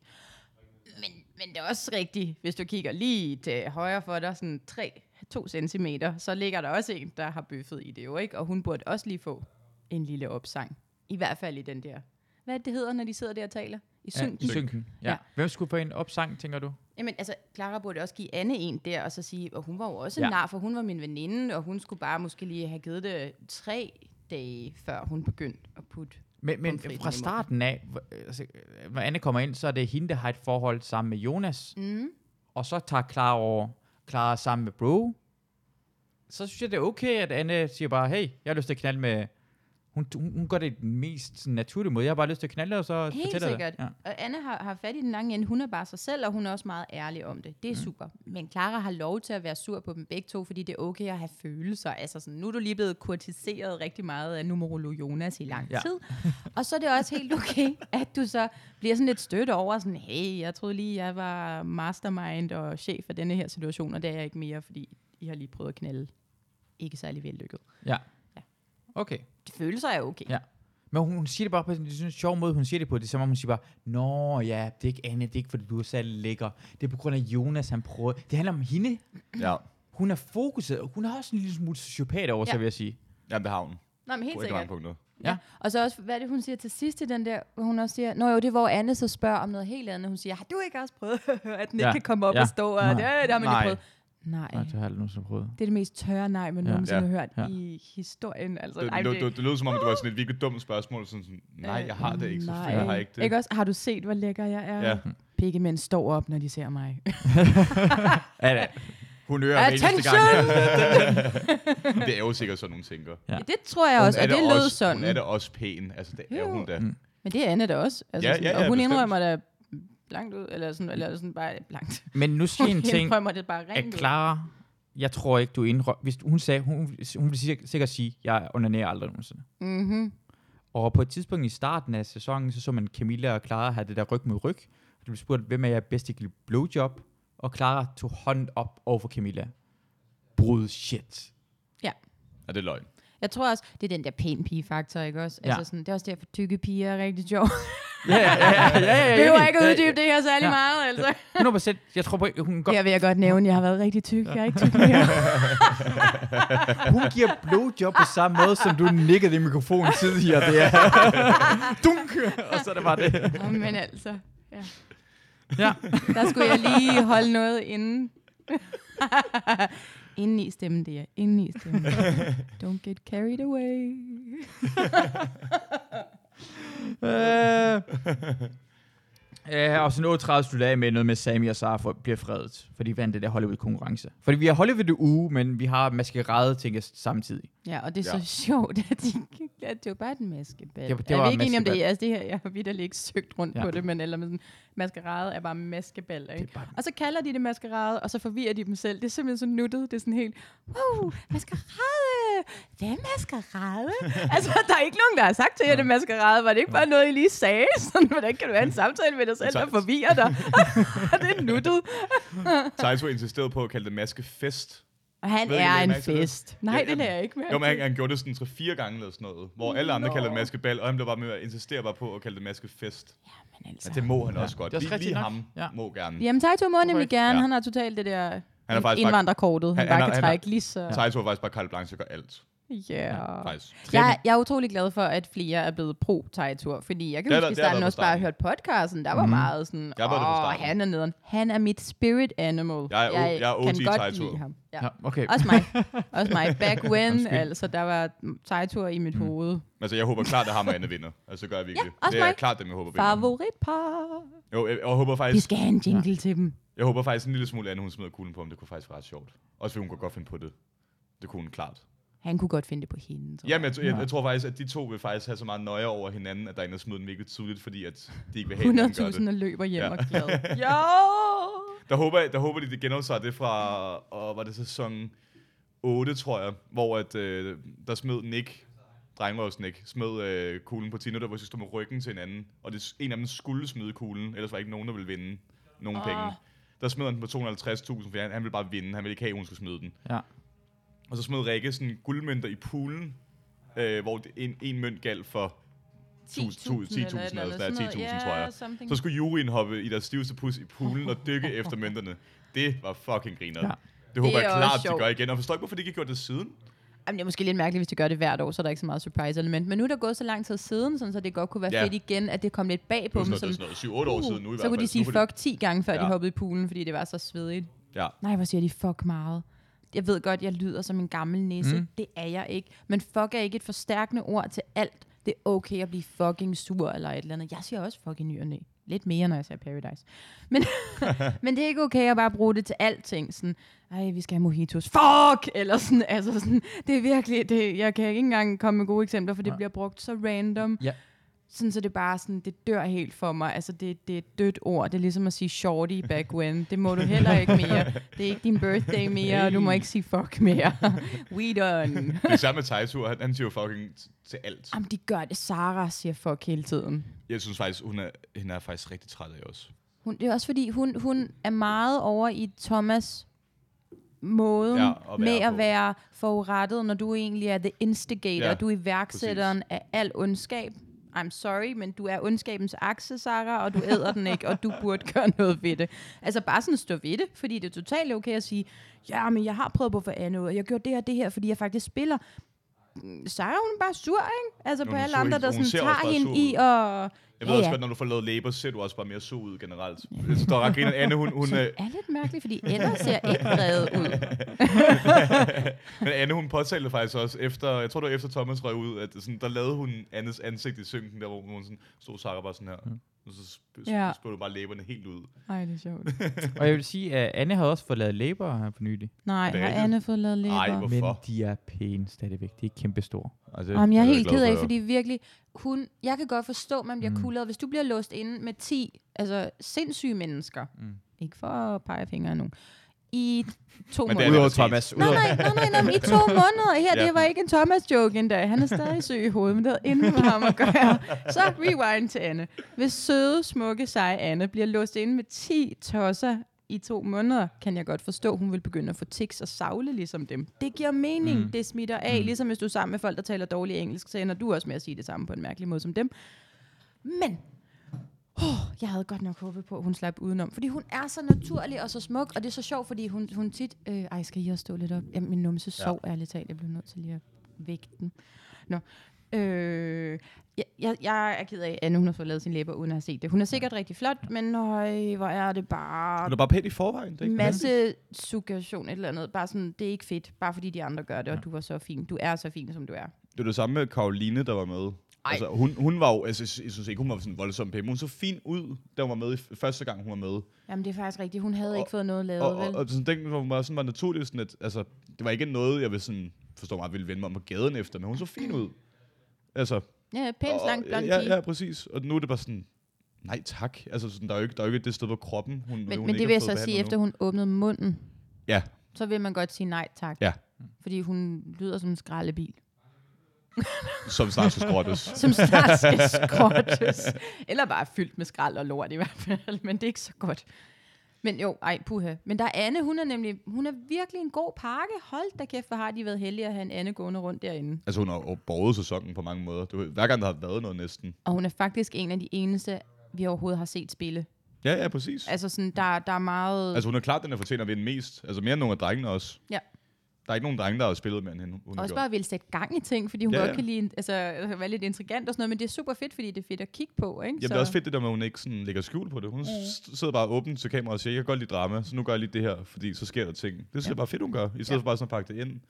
Men, men det er også rigtigt, hvis du kigger lige til højre for dig, sådan 3-2 centimeter, så ligger der også en, der har bøffet i det jo, ikke? Og hun burde også lige få en lille opsang. I hvert fald i den der. Hvad det hedder, når de sidder der og taler? I Ja, synken. I synken. Ja. Ja. Hvem skulle få en opsang, tænker du? Jamen, altså, Clara burde også give Anne en der, og så sige, og hun var jo også Ja. ja. nar, for hun var min veninde, og hun skulle bare måske lige have givet det tre dage, før hun begyndte at putte. Men, men fra starten af, hvor- altså, når Anne kommer ind, så er det hende, der har et forhold sammen med Jonas. Mm. Og så tager Clara over Clara sammen med Bro. så synes jeg, det er okay, at Anne siger bare, hey, jeg har lyst til at knalde med... Hun, hun, hun gør det den mest naturlige måde. Jeg har bare lyst til at knalde, og så Helt fortæller sikkert. det. Ja. Og Anne har, har fat i den lange ende. Hun er bare sig selv, og hun er også meget ærlig om det. Det er mm. super. Men Clara har lov til at være sur på dem begge to, fordi det er okay at have følelser. Altså sådan, nu er du lige blevet kurtiseret rigtig meget af numerolo Jonas i lang Ja. tid. og så er det også helt okay, at du så bliver sådan lidt stødt over, sådan, hey, jeg troede lige, jeg var mastermind og chef for denne her situation, og det er jeg ikke mere, fordi I har lige prøvet at knalde. Ikke særlig vellykket. ja. Okay. De følelser er okay. Ja. Men hun, siger det bare på en sjov måde, hun siger det på. Det er som om, hun siger bare, Nå ja, det er ikke Anne, det er ikke fordi, du er særlig lækker. Det er på grund af Jonas, han prøver. Det handler om hende. Ja. Hun er fokuseret. Hun har også en lille smule sociopat over sig, Ja. vil jeg sige. Jamen, det har hun. Nå, men helt På sikkert. punkter. Ja. Og så også, hvad er det, hun siger til sidst i den der, hvor hun også siger, Nå jo, det er, hvor Anne så spørger om noget helt andet. Hun siger, har du ikke også prøvet, at den Ja. ikke kan komme op Ja. og stå, og Nej. det, det har man Nej. ikke prøvet. Nej. Nej, det har jeg aldrig nogensinde prøvet. Det er det mest tørre nej, man Ja. nogensinde Ja. har hørt Ja. i historien. Altså, Det, ej, det, det, det lød som om, det var sådan et virkelig dumt spørgsmål. Sådan, sådan, nej, jeg har det ikke. Nej. Har jeg ikke det. Ikke også? Har du set, hvor lækker jeg er? Ja. Pikkemænd står op, når de ser mig. Ja, det, Hun hører Attention! gang. det er jo sikkert sådan, nogle tænker. Ja. Ja. Det tror jeg Hun også, er og da det lød også, sådan. Hun er da også pæn. Altså, det er Jo. hun da. Mm. Men det er Anne da også. Altså, Ja, sådan, ja, og ja, hun bestemt. indrømmer da blankt ud, eller sådan, eller sådan bare blankt. men nu siger en ting, indrømmer det bare at rent ud. Clara, jeg tror ikke, du indrømmer... Hvis hun sagde, hun, hun ville sikkert, sikkert sige, jeg onanerer aldrig nogensinde. Mhm. Og på et tidspunkt i starten af sæsonen, så så man Camilla og Clara have det der ryg mod ryg. Og det blev spurgt, hvem er jeg bedst til at give blowjob? Og Clara tog hånden op over for Camilla. Bullshit. Ja, det er løgn. Jeg tror også, det er den der pæn pige-faktor, ikke også? Ja. Altså sådan, det er også derfor, tykke piger er rigtig sjov. Ja, ja, ja, ja, ja, enig. ikke at Ja, uddybe det her særlig Ja. meget, altså. 100 procent. Jeg tror på, hun, godt, Her vil jeg godt nævne, at jeg har været rigtig tyk. Jeg er ikke tyk mere. hun giver blowjob på samme måde, som du nikkede i mikrofonen tidligere. Det er dunk, og så er det bare det. Nå, Men altså, ja. Ja. der skulle jeg lige holde noget inden. inden i stemmen, det er. Inden i stemmen. Don't get carried away. Ja, og så 38 slutter af med noget med Sami og Sara for, bliver fredet, for de vandt det der Hollywood-konkurrence. Fordi vi har Hollywood-uge, men vi har maskerade ting samtidig. Ja, og det er Ja. så sjovt, at, de, at det var bare et maskebal. Det var- det er var vi ikke enige om det? Altså, det her, jeg har vidt ikke søgt rundt Ja. på det, men eller med sådan, maskerade er bare maskebal, ikke? Bare- Og så kalder de det maskerade, og så forvirrer de dem selv. Det er simpelthen så nuttet. Det er sådan helt, wow, maskerade! Det er maskerade. altså, der er ikke nogen, der har sagt til jer, det er maskerade. Var det ikke bare noget, I lige sagde? Sådan, hvordan kan du have en samtale med dig selv, der forvirrer dig? det er nuttet. Taito insisterede på at kalde det maskefest. Og han Ved er en fest. Nej, Ja, det lader jeg ikke med. Jo, men han, han gjorde det sådan tre-fire gange eller sådan noget, hvor alle andre Nå. kalder det maskebal, og han blev bare med at insistere bare på at kalde det maskefest. Men altså. Ja, det må han også godt. det er også Lige, lige ham Ja. må gerne. Jamen, Taito må nemlig gerne. Ja. Han har totalt det der Han er faktisk indvandrerkortet, han, Han- bare han kan han trække lige så... Taito er faktisk bare carte blanche gør alt. Ja. Faktisk. Jeg, jeg er utrolig glad for, at flere er blevet pro Tejtur, fordi jeg kan Det har huske, har starten også bare hørt podcasten, der var Mhm. meget sådan, Jeg åh, starten. han er nederen. Han er mit spirit animal. Jeg er o- jeg er kan godt Tejtur. lide ham. Ja. Ja, okay. Også mig. Også mig. Back when, altså, der var Tejtur i mit hoved. Altså, jeg håber klart, at ham og Anne vinder. Altså, gør jeg virkelig. også det er mig. klart dem, jeg håber vinder. Favoritpar. Jo, jeg, jeg håber Vi faktisk... skal have en jingle til dem. Jeg håber faktisk en lille smule, Anne, hun smider kuglen på, om det kunne faktisk være ret sjovt. Også fordi hun kunne godt finde på det. Det kunne hun klart. Han kunne godt finde det på hende. tror Jamen, jeg, jeg, jeg, tror faktisk, at de to vil faktisk have så meget nøje over hinanden, at der er en, der smider den virkelig tydeligt, fordi at de ikke vil have, at den gør 100.000 det. og løber hjem Ja. og glad. jo! Der håber, jeg- der håber de, det genoptager det fra, og var det sæson 8, tror jeg, hvor at, øh, der smed Nick, drengvårs Nick, smed øh, kuglen på Tino, der hvor de stod med ryggen til hinanden, og det, en af dem skulle smide kuglen, ellers var ikke nogen, der ville vinde nogen oh. penge. Der smed han den på 250.000, for han, han ville bare vinde, han ville ikke have, at hun skulle smide den. Ja. Og så smed Rikke sådan guldmønter i poolen, øh, hvor en, en mønt galt for 10.000 10.000 eller sådan noget, 10.000 tror jeg. Så skulle juryen hoppe i deres stiveste pus i poolen og dykke efter mønterne. Det var fucking griner. Ja. Det håber Det jeg klart, de gør igen. Og forstår ikke, hvorfor de ikke har gjort det siden. Jamen, det er måske lidt mærkeligt, hvis de gør det hvert år, så er der ikke så meget surprise-element. Men nu er der gået så lang tid siden, sådan, så det godt kunne være Ja. fedt igen, at det kom lidt bag på dem. det er sådan noget 7-8 år siden nu i Uh, så hvert kunne de fald. sige fuck 10 gange, før ja. de hoppede i poolen, fordi det var så svedigt. Ja. Nej, hvor siger de fuck meget. Jeg ved godt, jeg lyder som en gammel nisse. Mm. Mm. Det er jeg ikke. Men fuck er ikke et forstærkende ord til alt. Det er okay at blive fucking sur eller et eller andet. Jeg siger også fucking ny og næ. Lidt mere, når jeg ser Paradise. Men, men det er ikke okay at bare bruge det til alting. Sådan, ej, vi skal have mojitos. Fuck! Eller sådan, altså sådan, det er virkelig, det, jeg kan ikke engang komme med gode eksempler, for det Nej. bliver brugt så random. Ja. Sådan, så det bare sådan, det dør helt for mig. Altså, det, det er et dødt ord. Det er ligesom at sige shorty back when. Det må du heller ikke mere. Det er ikke din birthday mere, og du må ikke sige fuck mere. We done. Det er samme med Taitur, han, han siger jo fucking t- til alt. Jamen, de gør det. Sarah siger fuck hele tiden. Jeg synes faktisk, hun er, hende er faktisk rigtig træt af også. Hun, det er også fordi, hun, hun er meget over i Thomas måden Ja, at med at på. være forurettet, når du egentlig er the instigator. Ja, du er iværksætteren af al ondskab. I'm sorry, men du er ondskabens akse, Sarah, og du æder den ikke, og du burde gøre noget ved det. Altså bare sådan stå ved det, fordi det er totalt okay at sige, ja, men jeg har prøvet på for andet, og jeg gjorde det her det her, fordi jeg faktisk spiller. Mm, Sarah, hun er bare sur, ikke? Altså Jo, på alle så andre, der sådan tager hende sur i og... Jeg ved også godt, når du får lavet læber, ser du også bare mere så ud generelt. Jeg synes, der er ret. Anne, hun, hun, Som øh, er lidt mærkeligt, fordi ender ser ikke vrede ud. Men Anne, hun påtalte faktisk også efter, jeg tror det var efter Thomas røg ud, at sådan, der lavede hun Annes ansigt i synken, der hvor hun sådan, stod Sarah bare sådan her. Og så sp- Ja. ja. spurgte du bare læberne helt ud. Ej, det er sjovt. Og jeg vil sige, at Anne har også fået lavet læber her for nylig. Nej, har. Anne fået lavet læber? Ej, Men hvorfor? de er pæne stadigvæk. De er kæmpe store. Altså, Jamen, jeg er er jeg helt ked af, for. fordi virkelig, hun, jeg kan godt forstå, at man bliver Mm. kuldret. Hvis du bliver låst inde med 10 altså, sindssyge mennesker, mm. ikke for at pege fingre af nogen, i to Men det er måneder. Udover Thomas. Nej, nej, nej, nej, nej, men i to måneder. Her, Ja. det var ikke en Thomas-joke endda. Han er stadig syg i hovedet, men det havde inden med ham at gøre. Så rewind til Anne. Hvis søde, smukke, seje Anne bliver låst inde med 10 tosser i to måneder, kan jeg godt forstå, hun vil begynde at få tics og savle ligesom dem. Det giver mening. Mm. Det smitter af. Mm. Ligesom hvis du er sammen med folk, der taler dårlig engelsk, så ender du også med at sige det samme på en mærkelig måde som dem. Men Oh, jeg havde godt nok håbet på, at hun slap udenom. Fordi hun er så naturlig og så smuk, og det er så sjovt, fordi hun, hun tit... Øh, ej, skal I også stå lidt op? Jamen, min numse sov ærligt talt. Jeg blev nødt til lige at vække den. Nå. Øh, jeg, jeg, jeg er ked af, at hun har fået lavet sin læber, uden at have set det. Hun er sikkert rigtig flot, men nøj, hvor er det bare... Hun er bare pænt i forvejen. Det er ikke masse suggestion, et eller andet. Bare sådan, det er ikke fedt, bare fordi de andre gør det, og du var så fin. Du er så fin, som du er. Det var det samme med Karoline, der var med. Ej. Altså, hun, hun var jo, altså, jeg synes ikke, hun var sådan voldsomt pæn, men hun så fin ud, da hun var med i første gang, hun var med. Jamen, det er faktisk rigtigt. Hun havde Og- ikke fået noget lavet, Og, og, vel? og sådan, den var bare sådan var naturligt, sådan at, altså, det var ikke noget, jeg vil sådan, forstå mig, ville vende mig om på gaden efter, men hun så fin ud. Altså, Ja, pænt, og- slank, blond ja, ja, præcis. Og nu er det bare sådan, nej tak. Altså, sådan, der, er jo ikke, der er jo ikke det sted på kroppen, hun, Men, hun men det vil jeg så sige, behandlet efter nu. hun åbnede munden, Ja, så vil man godt sige nej tak. Ja. Fordi hun lyder som en skraldebil. Som snart skal skrottes. Som snart skal skrottes. Eller bare fyldt med skrald og lort i hvert fald. Men det er ikke så godt. Men jo, ej, puha. Men der er Anne, hun er nemlig, hun er virkelig en god pakke. Hold da kæft, hvor har de været heldige at have en Anne gående rundt derinde. Altså, hun har borget sæsonen på mange måder. Det var, hver gang, der har været noget næsten. Og hun er faktisk en af de eneste, vi overhovedet har set spille. Ja, ja, præcis. Altså sådan, der, der er meget... Altså, hun er klart, den der fortjener at vinde mest. Altså, mere end nogle af drengene også. Ja. Der er ikke nogen drenge, der har spillet end hende. Hun har Også bare vil sætte gang i ting, fordi hun Ja, ja, ja. godt kan lide, altså, være lidt intrigant og sådan noget, men det er super fedt, fordi det er fedt at kigge på, ikke? Jamen, det er også fedt det der med, at hun ikke sådan lægger skjul på det. Hun mm. sidder bare åben til kameraet og siger, jeg kan godt lide drama, så nu gør jeg lige det her, fordi så sker der ting. Det synes Ja. jeg bare fedt, hun gør, i stedet Ja. for bare sådan at pakke det ind.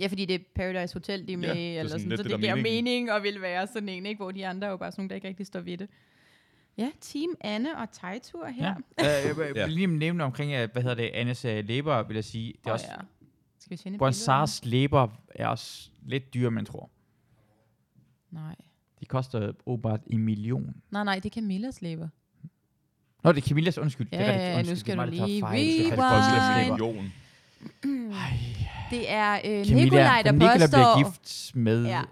Ja, fordi det er Paradise Hotel, de er med, Ja, ja, det er eller sådan sådan, lidt så det, det, er giver meningen. mening og vil være sådan en, ikke? hvor de andre er jo bare sådan nogle, der ikke rigtig står ved det. Ja, Team Anne og Tejtur her. Ja. Uh, jeg vil Ja. lige nævne omkring, hvad hedder det, Annes uh, læber, vil jeg sige. Det er Åh, også, ja. Skal vi finde et Hvor billede af Sars læber er også lidt dyre, man tror. Nej. De koster åbenbart en million. Nej, nej, det er Camillas læber. Nå, det er Camillas, undskyld. Ja, det er rigtigt, ja, nu undskyld. skal det er du lige læber. million. Det er øh, Camilla, Nikolaj, der Nikolaj påstår... bliver gift med... Ja.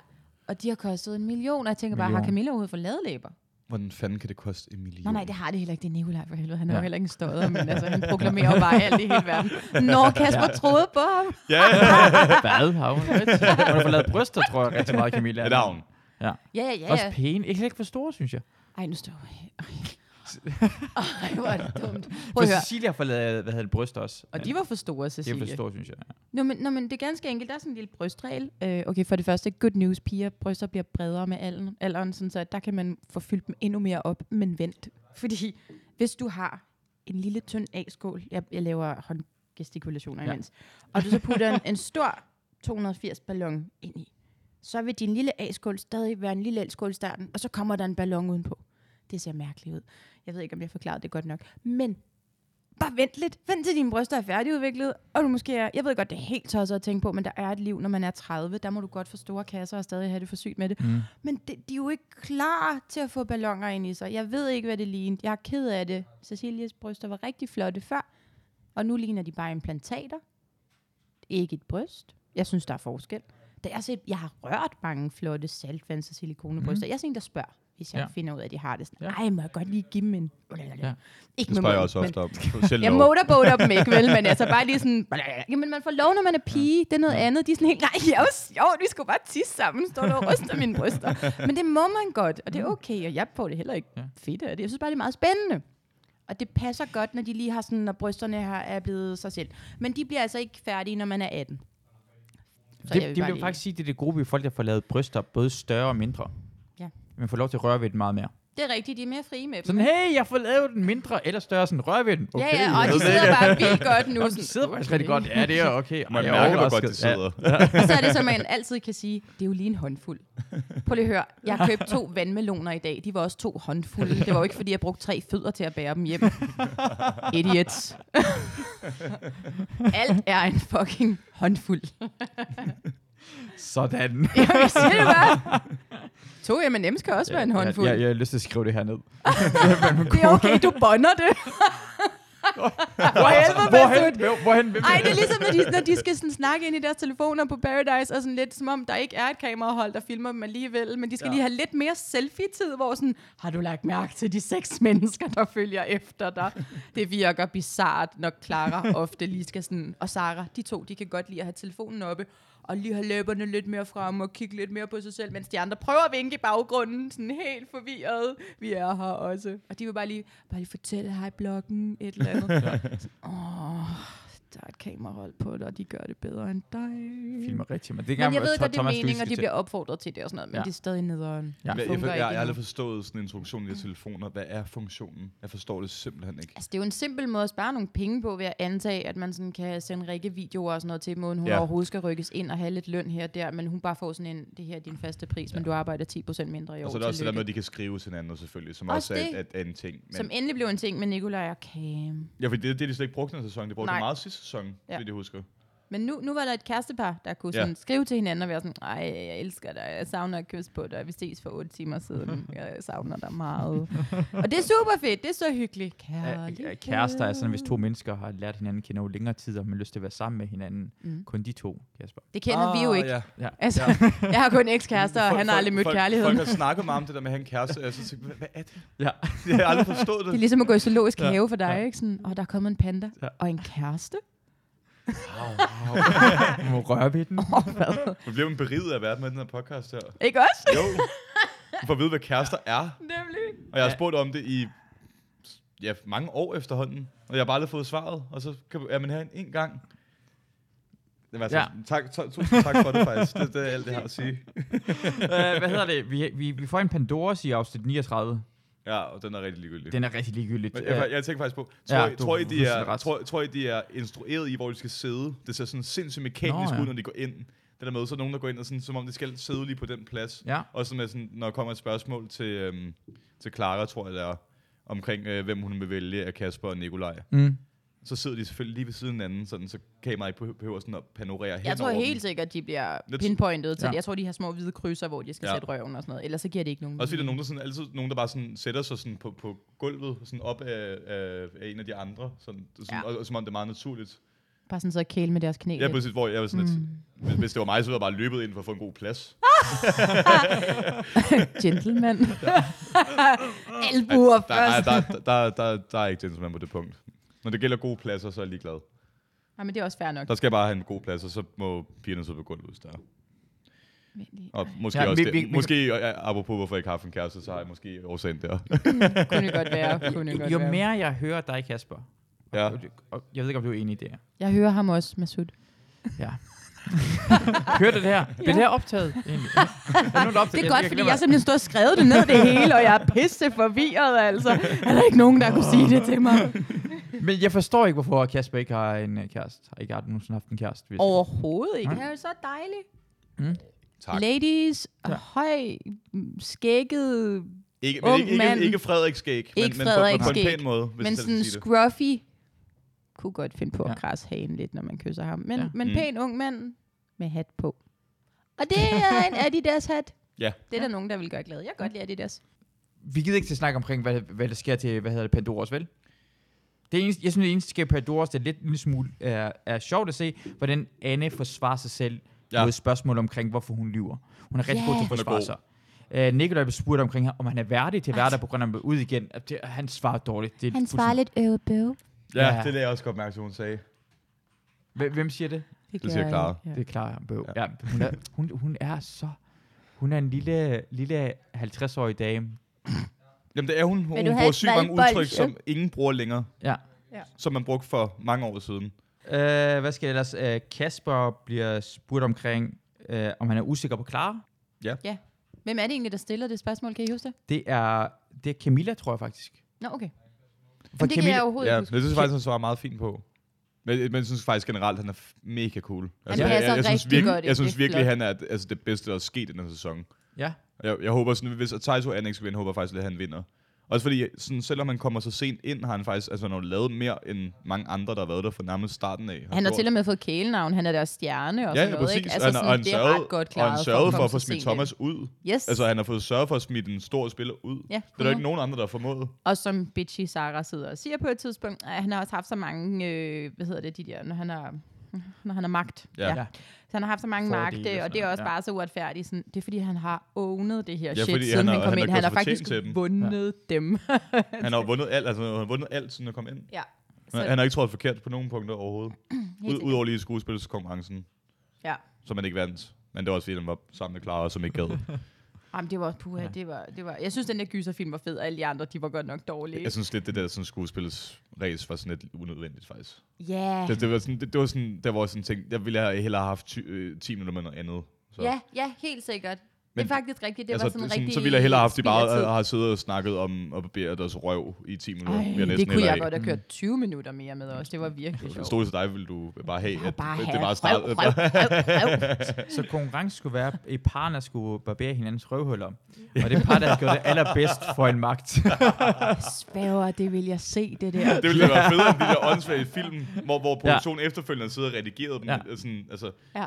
Og de har kostet en million, og jeg tænker bare, har Million. Camilla overhovedet fået lavet læber? Hvordan fanden kan det koste en million? Nej, nej, det har det heller ikke. Det er Nikolaj for helvede. Han er Ja. jo heller ikke en stodder, men altså, han proklamerer jo bare alt i hele verden. Når Kasper ja. troede på ham. Ja, ja. Hvad har hun? hun har fået lavet bryster, tror jeg, rigtig meget, Camilla. ja, der er hun. Ja. Ja, ja, ja. Også pæne. Ikke ikke for store, synes jeg. Ej, nu står jeg. Ej, hvor er det dumt. Prøv For at høre. Cecilia har fået lavet, hvad hedder det, bryster også. Og de var for store, Det er Cecilie. for store, synes jeg. Ja. Nå, men, nå, men det er ganske enkelt. Der er sådan en lille brystregel. Øh, okay, for det første, good news, piger. Bryster bliver bredere med alderen, alderen sådan så der kan man få fyldt dem endnu mere op, men vent. Fordi hvis du har en lille tynd A-skål, jeg, jeg laver håndgestikulationer Ja. imens, og du så putter en, en stor 280 ballon ind i, så vil din lille A-skål stadig være en lille A-skål i starten, og så kommer der en ballon udenpå. Det ser mærkeligt ud. Jeg ved ikke, om jeg forklarede det godt nok. Men bare vent lidt. Vent til dine bryster er færdigudviklet, og du måske er, jeg ved godt, det er helt tosset at tænke på, men der er et liv, når man er 30. Der må du godt få store kasser og stadig have det for sygt med det. Mm. Men det, de er jo ikke klar til at få ballonger ind i sig. Jeg ved ikke, hvad det ligner. Jeg er ked af det. Cecilias bryster var rigtig flotte før, og nu ligner de bare implantater. Ikke et bryst. Jeg synes, der er forskel. Da jeg, set, jeg har rørt mange flotte saltvands- og silikonebryster. Mm. Jeg er sådan en, der spørger, hvis jeg Ja. ja. finder ud af, at de har det. Sådan, Ja. Ej, må jeg godt lige give dem en... Ja. Ja. Ikke Det spørger jeg også men- ofte om. Selv jeg motorboater dem ikke, vel? Men altså bare lige sådan... Jamen, man får lov, når man er pige. Det er noget andet. De er sådan helt... Nej, det er jo sjovt. Vi skulle bare tisse sammen. Står der og ryster mine bryster. Men det må man godt, og det er okay. Og jeg får det heller ikke Ja. fedt af det. Jeg synes bare, det er meget spændende. Og det passer godt, når de lige har sådan, når brysterne her er blevet sig selv. Men de bliver altså ikke færdige, når man er 18. Så Det, jeg vil bare vil lige- faktisk sige, det er det gruppe af folk, der får lavet bryster, både større og mindre. Ja. Man får lov til at røre ved den meget mere. Det er rigtigt, de er mere frie med dem. Sådan, hey, jeg får lavet den mindre eller større, sådan rør ved den. Okay, ja, ja, og jeg de sidder bare vildt godt nu. Og de sådan, sidder faktisk rigtig okay. godt. Ja, det er okay. Man Jeg er mærker, hvor godt de sidder. Og så er det, som man altid kan sige, det er jo lige en håndfuld. Prøv lige at høre, jeg har købt to vandmeloner i dag. De var også to håndfulde. Det var jo ikke, fordi jeg brugte tre fødder til at bære dem hjem. Idiots. Alt er en fucking håndfuld. Sådan. Jeg siger det bare. To M&M's kan også være en håndfuld. Jeg, jeg, jeg har lyst til at skrive det her ned. Det er okay, du bonder det. Hvorhen? Masud. Hvor- Hvorhen? Hvem- Ej, det er ligesom, når de, når de skal sådan snakke ind i deres telefoner på Paradise, og sådan lidt som om, der ikke er et kamerahold, der filmer dem alligevel, men de skal ja. lige have lidt mere selfie-tid, hvor sådan, har du lagt mærke til de seks mennesker, der følger efter dig? Det virker bizart, når Clara ofte lige skal sådan, og Sara, de to, de kan godt lide at have telefonen oppe, og lige have læberne lidt mere frem og kigge lidt mere på sig selv, mens de andre prøver at vinke i baggrunden, sådan helt forvirret. Vi er her også. Og de vil bare lige, bare lige fortælle, hej bloggen, et eller andet. Åh, der er et kamerahold på det, og de gør det bedre end dig. filmer rigtigt, men det Men kan jeg ved godt, det er Thomas meningen, og de bliver opfordret til det og sådan noget, men Ja. det er stadig nederen. Ja. Det Jeg, jeg, jeg, jeg har ikke aldrig forstået sådan en introduktion i de telefoner. Hvad er funktionen? Jeg forstår det simpelthen ikke. Altså, det er jo en simpel måde at spare nogle penge på ved at antage, at man sådan kan sende Rikke videoer og sådan noget til dem, hun Ja. overhovedet skal rykkes ind og have lidt løn her og der, men hun bare får sådan en, det her er din faste pris, ja. men du arbejder 10% mindre i år. Og så er der også det der med, at de kan skrive til hinanden selvfølgelig, som Også også, er, det. en ting. Men, Som endelig blev en ting med Nikolaj og Cam. ja, for det, det er de slet ikke brugt den sæson. De brugte det meget sidste sæson, Ja. det jeg husker. Men nu, nu var der et kærestepar, der kunne Ja. sådan skrive til hinanden og være sådan, ej, jeg elsker dig, jeg savner at kysse på dig, vi ses for otte timer siden, jeg savner dig meget. og det er super fedt, det er så hyggeligt. Ja, Kærlighed. ja, Kærester er sådan, hvis to mennesker har lært hinanden at kende over længere tid, og man har lyst til at være sammen med hinanden. Mm. Kun de to, Kasper. Det kender vi jo ikke. Ja. Ja. Altså, jeg har kun ekskærester, og han har aldrig mødt folk, kærligheden. Folk har snakket meget om det der med at have en kæreste, og jeg så tænkte, hvad, er det? Ja. Jeg har aldrig forstået Det er det. ligesom at gå i zoologisk Ja. have for dig, Ja. ikke? Sådan, og der er kommet en panda Ja. og en kæreste. Du må røre ved den. Åh, hvad? Du bliver en beriget af verden med den her podcast her. Ikke også? Jo. Du får at vide, hvad kærester er. Nemlig. Og jeg har spurgt om det i ja, mange år efterhånden. Og jeg har bare aldrig fået svaret. Og så kan ja, man have en, en gang. Det var altså, Ja. ja. tak, tak, tusind tak for det faktisk. Det, det er alt, det har at sige. uh, hvad hedder det? Vi, vi, vi får en Pandoras i afsnit 39. Ja, og den er rigtig ligegyldig. Den er rigtig ligegyldigt. Men jeg, jeg tænker faktisk på, tror, Ja, I, tror, I, de er, tror, tror I, de er instrueret i, hvor de skal sidde? Det ser sådan sindssygt mekanisk Nå, ja. ud, når de går ind. Det der med, så er nogen, der går ind, og sådan, som om de skal sidde lige på den plads. Ja. Og så med sådan, når der kommer et spørgsmål til, øhm, til Clara, tror jeg det er, omkring øh, hvem hun vil vælge af Kasper og Nikolaj. Mm. Så sidder de selvfølgelig lige ved siden af hinanden, sådan, så kameraet ikke behøver- sådan at panorere hen Jeg tror helt sikkert, de bliver pinpointet til Ja. ja. Jeg tror, de har små hvide krydser, hvor de skal Ja. sætte røven og sådan noget. Ellers så giver det ikke nogen fordi der er mening. nogen, der, sådan, altid, nogen, der bare sådan, sætter sig sådan på, på gulvet, sådan op af, af, af en af de andre, sådan, sådan, Ja. og, og, som om det er meget naturligt. Bare sådan så kæle med deres knæ. Ja, præcis, hvor jeg var sådan, mm. at, hvis, hvis det var mig, så ville jeg bare løbet ind for at få en god plads. Gentleman. Albuer Der, er, først. der, der, der, der, der er ikke gentleman på det punkt. Når det gælder gode pladser, så er jeg ligeglad. Nej, men det er også fair nok. Der skal jeg bare have en god plads, og så må pigerne sidde på gulvet, hvis der er. Og måske Ja, også vi- det. vi- vi- måske, ja, apropos hvorfor jeg ikke har haft en kæreste, så har jeg måske årsagen der. kunne det godt være. Kunne det godt Jo være. mere jeg hører dig, Kasper, ja. og, og jeg ved ikke, om du er enig i det her. Jeg hører ham også, Masud. Ja. Hørte det her? Bliver det her optaget? egentlig? Er nogen? Det er godt, fordi jeg har simpelthen stået og skrevet det ned det hele, og jeg er pisse forvirret, altså. Er der ikke nogen, der kunne sige det til mig? Men jeg forstår ikke, hvorfor Kasper ikke har en uh, kæreste. Har ikke har nogensinde haft en kæreste. Hvis Overhovedet ikke. Nej. Det er jo så dejligt. Mm. Tak. Ladies, Ja. ja. høj, skægget, Ikke, men Ung ikke, ikke, mand. ikke Frederik skæg, men, Ikke men, på, Frederik men på en pæn måde, hvis Men sådan scruffy kunne godt finde på at Ja. krasse hagen lidt, når man kysser ham. Men, Ja. ja. men Mm. pæn ung mand med hat på. Og det er en Adidas hat. Ja. Det er der nogen, der vil gøre glad. Jeg kan godt lide Adidas. Vi gider ikke til at snakke omkring, hvad, hvad der sker til, hvad hedder det, Pandoras, vel? Det eneste, jeg synes, det eneste, der sker på Pandoras, det er lidt en lille smule er, er sjovt at se, hvordan Anne forsvarer sig selv Ja. ja. mod spørgsmål omkring, hvorfor hun lyver. Hun er rigtig god til at forsvare sig. Uh, Nikolaj blev spurgt omkring, om han er værdig til at være der på grund af, at han blev ud igen. Det, han svarer dårligt. Det Han svarer lidt øvebøv. Ja, Ja. det er det, jeg også godt mærke, hun sagde. Hvem, hvem siger det? Det siger Clara. Ja. Det er klart, han bøv. Ja. hun, er, hun, hun er så... Hun er en lille, lille 50-årig dame. Jamen det er hun. Hun have bruger sygt mange udtryk, som ingen bruger længere. Ja. Som man brugte for mange år siden. Uh, hvad skal ellers? Uh, Kasper bliver spurgt omkring, uh, om han er usikker på Clara. Hvem er det egentlig, der stiller det spørgsmål? Kan I huske det? Det er, det er Camilla, tror jeg faktisk. Nå, okay. For det kan jeg overhovedet Ja, huske. jeg synes faktisk, han svarer meget fint på. Men, men jeg synes faktisk generelt, han er mega cool. Altså, passer jeg, jeg, jeg synes virkelig, godt. Jeg synes virkelig, han er altså, det bedste, der er sket i den her sæson. Ja. Jeg, jeg håber sådan, hvis Taito Annex skal vinde, håber jeg faktisk, at han vinder. Også fordi, sådan, selvom han kommer så sent ind, har han faktisk altså, han har lavet mere end mange andre, der har været der fra nærmest starten af. Han har til og med fået kælenavn. Han er deres stjerne og Ja, sådan ja, noget. præcis. Ikke? Altså, han, sådan, og han det er ret godt og klaret han sørgede for komme at få smidt sent ind. Thomas ud. Yes. Altså, han har fået sørget for at smide en stor spiller ud. Ja, Det er der ikke nogen andre, der har formået. Og som bitchy Sarah sidder og siger på et tidspunkt, at han har også haft så mange, øh, hvad hedder det, de der, når han har, når han har magt. Ja. Ja. Så han har haft så mange Fordele magt, og det er også ja. bare så uretfærdigt. Sådan, det er fordi, han har ownet det her Ja, shit, siden han han, har- kom han har ind. Han har faktisk fortjent til dem. vundet dem. Han har vundet alt, altså, han har vundet alt, siden han kom ind. ja. Han, han har ikke trådt forkert på nogen punkter overhovedet. Ud. Udover lige skuespilskonkurrencen, ja. som han ikke vandt. Men det var også fordi, han var sammen med Clara, som ikke gad. Jamen, det var, puha, det var, det var, jeg synes, den der gyserfilm var fed, og alle de andre, de var godt nok dårlige. Jeg synes lidt, det der sådan, skuespillets race var sådan lidt unødvendigt, faktisk. Ja, Det, det, var sådan, det, det var sådan, der var sådan ting, jeg ville have hellere have haft ty, øh, 10 minutter med noget andet. Så. ja, ja, helt sikkert. Men- det er faktisk rigtigt. Det altså, var sådan det- rigtig så ville jeg hellere have haft, de bare har siddet og snakket om at barbere deres røv i 10 minutter. Ej, jeg det kunne jeg have. godt have kørt 20 minutter mere med os. Det var virkelig det sjovt. stod til dig, ville du bare have, at bare det have bare start, røv, røv, røv, røv. Så konkurrence skulle være, at et par, der skulle barbere hinandens røvhuller. Og det par, der gjort det allerbedst for en magt. Spæver, det vil jeg se, det der. Det ville være federe end de der åndssvage film, hvor, hvor produktionen ja. efterfølgende sidder og redigerer dem. Ja. Ja. Sådan, altså, Ja.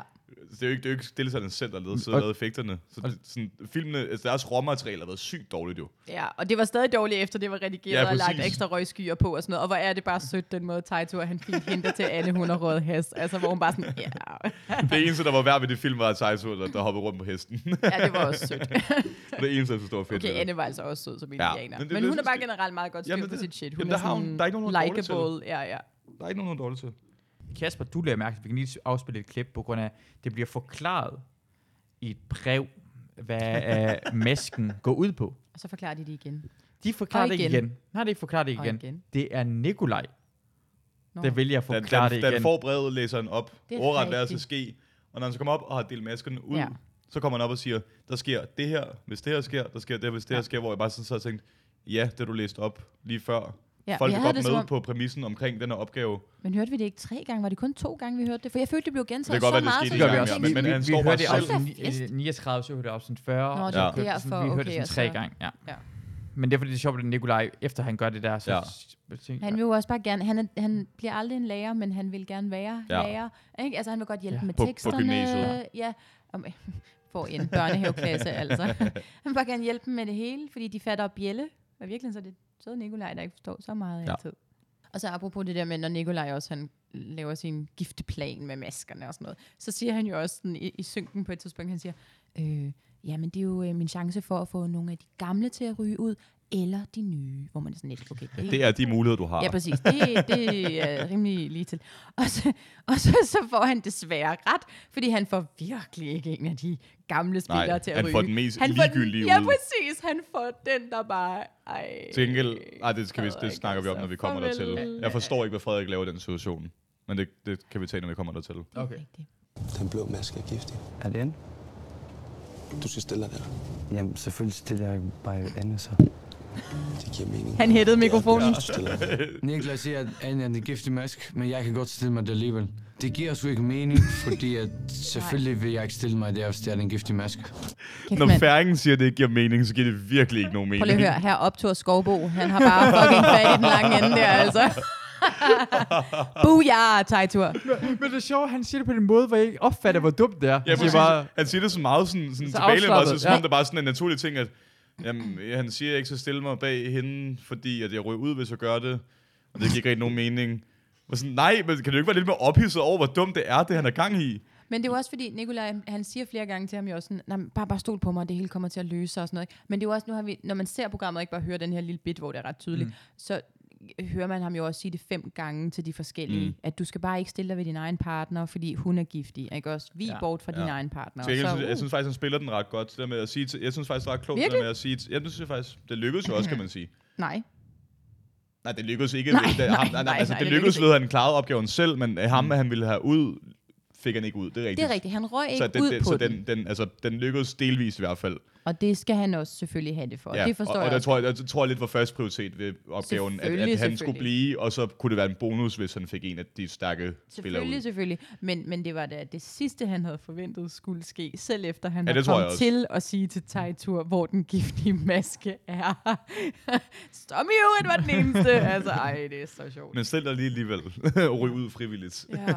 Det er jo ikke, det er jo ikke deltagerne selv, der lavede, sidder og Og- lavede effekterne. Så det, sådan, filmene, altså deres råmateriale har været sygt dårligt jo. Ja, og det var stadig dårligt efter, det var redigeret Ja, og lagt præcis. ekstra røgskyer på og sådan noget. Og hvor er det bare sødt, den måde Taito, han fint henter til Anne, hun har røget hest. Altså, hvor hun bare sådan, ja, Det eneste, der var værd ved det film, var at Taito, der, der hoppede rundt på hesten. ja det var også sødt. det eneste, jeg synes, var fedt. Okay, det. Anne var altså også sød som Ja, indianer. men Men, det- men det hun er synes bare generelt meget godt styr på det- sit shit. Hun jamen, er der har hun- sådan der er ikke nogen, er dårlig til. likeable. Ja, ja. Der er ikke nogen, der er dårlig til. Kasper, du lader mærke til, vi kan lige afspille et klip, på grund af, det bliver forklaret i et brev, hvad uh, masken går ud på. Og så forklarer de det igen. De forklarer det igen. igen. Nej, de forklarer det igen. igen. Det er Nikolaj, Nå. der vælger at forklare den, det igen. den får brevet, læser han op. Ordret lader sig ske. Og når han så kommer op og har delt maskerne ud, Ja. så kommer han op og siger, der sker det her, hvis det her sker, der sker det, hvis det Ja. her sker, hvor jeg bare sådan så har tænkt, ja, det du læste op lige før. Ja, Folk jeg havde godt med om- på præmissen omkring den her opgave. Men hørte vi det ikke tre gange? Var det kun to gange, vi hørte det? For jeg følte, det blev gentaget Det kan godt så være, det meget. skete så vi ja, Vi, men- men vi, han vi står hørte bare det selv. afsnit Fest. ni- 39, så hørte det afsnit 40. Nå, det så er kørte- derfor, vi hørte okay, det sådan tre så- gange, ja. Ja. Men det er fordi, det er sjovt, at Nikolaj, efter han gør det der, så... Ja. Han vil jo også bare gerne, han, er, han bliver aldrig en lærer, men han vil gerne være Ja. lærer. Ikke? Altså han vil godt hjælpe Ja. med På- på teksterne. gymnasiet. Ja, om, for en børnehaveklasse altså. Han vil bare gerne hjælpe dem med det hele, fordi de fatter bjælle. Og virkelig så er det søde Nikolaj, der ikke forstår så meget Ja. altid. Og så apropos det der med, når Nikolaj også han laver sin gifteplan med maskerne og sådan noget, så siger han jo også sådan, i, i synken på et tidspunkt, han siger, øh, ja, men det er jo øh, min chance for at få nogle af de gamle til at ryge ud, eller de nye, hvor man er sådan lidt, okay, det, Det er de muligheder, du har. Ja, præcis. Det, det er rimelig lige til. Og, så, og så, så får han desværre ret, fordi han får virkelig ikke en af de gamle spillere Nej, til at han ryge. får den mest han får den- ligegyldige Ja, præcis. Han får den, der bare... Ej, Til gengæld, ej, det, skal vi, det snakker vi om, altså. når vi kommer Farvel. dertil. Jeg forstår ikke, hvad Frederik laver i den situation. Men det, det kan vi tage, når vi kommer dertil. Okay. Den blå maske er giftig. Er det en? Du skal stille dig der. Jamen, selvfølgelig stiller jeg bare andet så. Det giver mening. Han hættede mikrofonen. Niklas siger, at Anne er en giftig mask, men jeg kan godt stille mig der alligevel. Det giver sgu ikke mening, fordi at selvfølgelig vil jeg ikke stille mig der, hvis det er en giftig mask. Kæft, Når mand. færingen siger, at det ikke giver mening, så giver det virkelig ikke nogen Prøv mening. lige at høre, her optur Skovbo, han har bare fucking fat i den lange ende der, altså. Booyah, Tejtur. Men det er sjovt, han siger det på den måde, hvor jeg ikke opfatter, hvor dumt det er. Ja, Han siger bare, Han siger det så meget sådan, sådan Så tilbagelænet, som om ja. det bare er sådan en naturlig ting, at jamen, han siger, ikke skal stille mig bag hende, fordi at jeg ryger ud, hvis jeg gør det. Og det giver ikke rigtig nogen mening. Og sådan, nej, men kan du ikke være lidt mere ophidset over, hvor dumt det er, det han er gang i? Men det er jo også fordi, Nikolaj, han siger flere gange til ham jo også sådan, "Nej, men bare, bare stol på mig, det hele kommer til at løse sig og sådan noget. ikke?" Men det er jo også, nu har vi, når man ser programmet, og ikke bare hører den her lille bit, hvor det er ret tydeligt, mm. så hører man ham jo også sige det fem gange til de forskellige, mm. at du skal bare ikke stille dig ved din egen partner, fordi hun er giftig. Ikke også? Vi ja. bort fra ja. din egen partner. Så jeg, Så, synes, jeg synes faktisk, han spiller den ret godt. Det der med at sige til, jeg synes faktisk, det var ret klogt, det der med at sige til, jeg synes faktisk, det lykkedes jo også, kan man sige. Nej. Nej, det lykkedes ikke. Nej, det, nej, ham, nej, altså, nej, det det lykkedes ved, at han klarede opgaven selv, men øh, ham, han ville have ud, fik han ikke ud. Det er rigtigt. Det er rigtigt. Han røg ikke så den, ud den, på så den. den, den, altså, den lykkedes delvist i hvert fald. Og det skal han også selvfølgelig have det for. Ja, det forstår og, og jeg der også. tror jeg, der tror jeg lidt var første prioritet ved opgaven, at, Selvfølgelig, at han skulle selvfølgelig. blive, og så kunne det være en bonus, hvis han fik en af de stærke spillere Selvfølgelig, ud. selvfølgelig. Men, men det var da det sidste, han havde forventet skulle ske, selv efter han Ja, var jeg kommet til at sige til Tejtur, hvor den giftige maske er. Stop you, det var den eneste. altså, ej, det er så sjovt. Men selv der lige alligevel ryge ud frivilligt. Ja.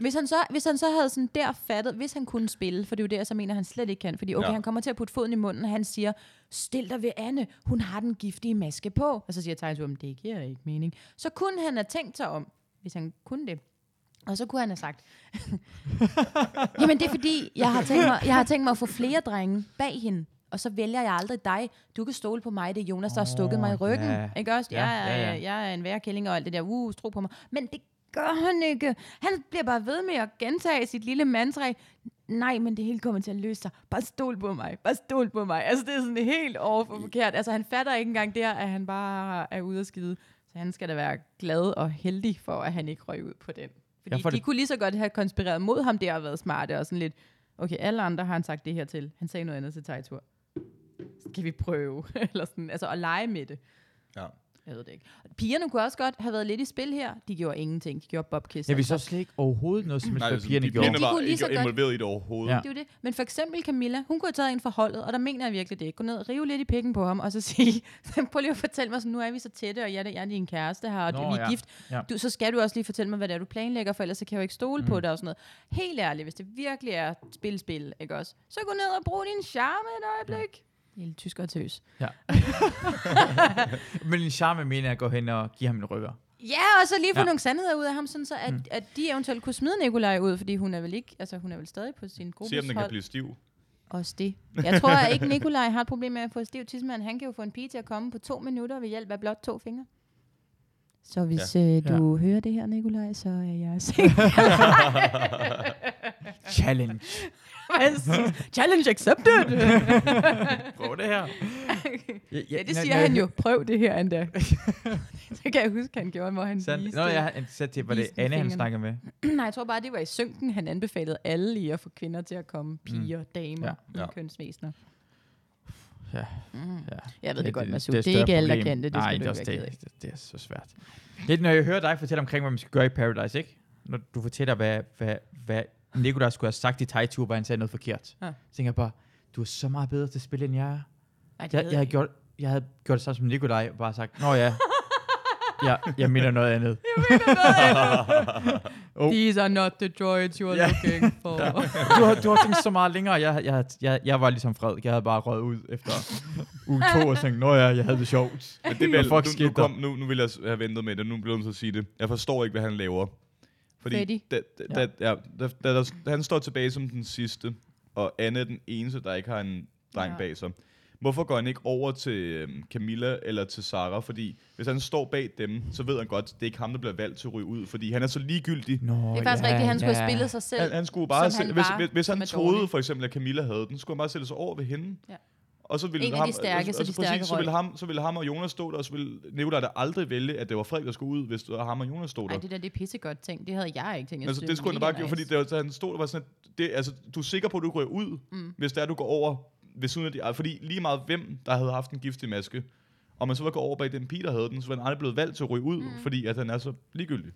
Hvis han, så, hvis han så havde sådan der fattet, hvis han kunne spille, for det er jo det, jeg så mener, han slet ikke kan, fordi okay, ja. han kommer til at putte foden i munden, han siger, stil dig ved Anne, hun har den giftige maske på. Og så siger Tejtur, "Men det giver ikke mening. Så kunne han have tænkt sig om, hvis han kunne det. Og så kunne han have sagt, jamen det er fordi, jeg har, tænkt mig, jeg har tænkt mig at få flere drenge bag hende, og så vælger jeg aldrig dig. Du kan stole på mig, det er Jonas, der har stukket mig i ryggen. ja. Ikke også? Ja, Jeg, er, ja, ja. jeg er en værkælling og alt det der, uh, tro på mig. Men det gør han ikke. Han bliver bare ved med at gentage sit lille mantra. Nej, men det hele kommer til at løse sig. Bare stol på mig. Bare stol på mig. Altså, det er sådan helt over for forkert. Altså, han fatter ikke engang der, at han bare er ude at skide. Så han skal da være glad og heldig for, at han ikke røg ud på den. Fordi Ja, for de det- kunne lige så godt have konspireret mod ham der og været smarte og sådan lidt, okay, alle andre har han sagt det her til. Han sagde noget andet til Tejtur. Skal vi prøve? Eller sådan, altså at lege med det. Ja. Jeg ved det ikke. Pigerne kunne også godt have været lidt i spil her. De gjorde ingenting. De gjorde bobkiss. jeg vil så slet ikke overhovedet noget, som Nej, altså, pigerne de gjorde. pigerne De var kunne lige ikke så godt- involveret i det overhovedet. Ja. Det er det. Men for eksempel Camilla, hun kunne have taget en for holdet, og der mener jeg virkelig det. Gå ned, rive lidt i pikken på ham, og så sige, prøv lige at fortælle mig, sådan, nu er vi så tætte, og jeg, er- jeg er din kæreste her, og Nå, vi er ja. gift. Ja. Du, så skal du også lige fortælle mig, hvad det er, du planlægger, for ellers så kan jeg jo ikke stole mm. på dig og sådan noget. Helt ærligt, hvis det virkelig er spil-spil, ikke også? Så gå ned og brug din charme et øjeblik. Lille tysker tøs. Ja. Men en charme mener jeg at gå hen og give ham en rykker. Ja, og så lige få Ja. nogle sandheder ud af ham, sådan så at, mm. at de eventuelt kunne smide Nikolaj ud, fordi hun er vel ikke, altså hun er vel stadig på sin gruppes Se om den kan blive stiv. Også det. Jeg tror at ikke, Nikolaj har et problem med at få stiv tidsmand. Han kan jo få en pige til at komme på to minutter ved hjælp af blot to fingre. Så hvis ja. øh, du ja. hører det her, Nikolaj, så er jeg sikker. Challenge. Challenge accepted! Prøv det her. ja, det siger han jo. Prøv det her endda. det kan jeg huske, han gjorde, hvor han Sandt. viste. Nå, jeg har sat til, var det Anne, han snakker med. Nej, jeg tror bare, det var i synken, han anbefalede alle i at få kvinder til at komme. Piger, mm. damer, Ja. ja. Ja. kønsvæsener. Ja. Mm. ja. Jeg ved det, godt, Masud. er Det, et er ikke alle, der kan det. Det Nej, skal det du er ikke også det. det. Det er så svært. Lidt, når jeg hører dig fortælle omkring, hvad man skal gøre i Paradise, ikke? Når du fortæller, hvad, hvad, hvad Nikolaj skulle have sagt i Tejtur, hvor han sagde noget forkert. Ja. Så tænker jeg bare, du er så meget bedre til at spille, end jeg er. Ej, det Jeg, jeg, havde gjort, jeg havde gjort det samme som Nikolaj, og bare sagt, nå ja, ja jeg mener noget andet. Oh. These are not the droids you are Ja. looking for. Ja. Du, har, du har tænkt så meget længere. Jeg, jeg, jeg, jeg var ligesom fred. Jeg havde bare røget ud efter uge to og tænkt, nå ja, jeg havde det sjovt. Men det er vel, nu, nu, kom, nu, nu vil jeg have ventet med det, nu bliver jeg nødt til at sige det. Jeg forstår ikke, hvad han laver. Fordi Freddy. da, da, da, ja, da, da, da, da, han står tilbage som den sidste, og Anne er den eneste, der ikke har en dreng Ja. bag sig. Hvorfor går han ikke over til øhm, Camilla eller til Sarah? Fordi hvis han står bag dem, så ved han godt, det er ikke ham, der bliver valgt til at ryge ud. Fordi han er så ligegyldig. Nå, Det er faktisk rigtigt, han skulle have spillet sig selv. Han, han skulle bare sætte, han hvis, var, hvis, hvis han troede dårlig. for eksempel, at Camilla havde den, skulle han bare sætte sig over ved hende. Ja. Og så ville En ham, de stærke, så de præcis, stærke så ville, ham, så ville ham og Jonas stå der, og så ville Nicolaj da aldrig vælge, at det var Frederik, der skulle ud, hvis ham og Jonas stod der. Ej, det der, det er pissegodt ting. Det havde jeg ikke tænkt. Altså, det skulle han bare gøre, fordi det var, så han stod der var sådan, at det, altså, du er sikker på, at du går ud, mm. hvis det er, du går over ved siden af de, fordi lige meget hvem, der havde haft en giftig maske, og man så var gået over bag den pige, der havde den, så var han aldrig blevet valgt til at ryge ud, mm. fordi at han er så ligegyldig.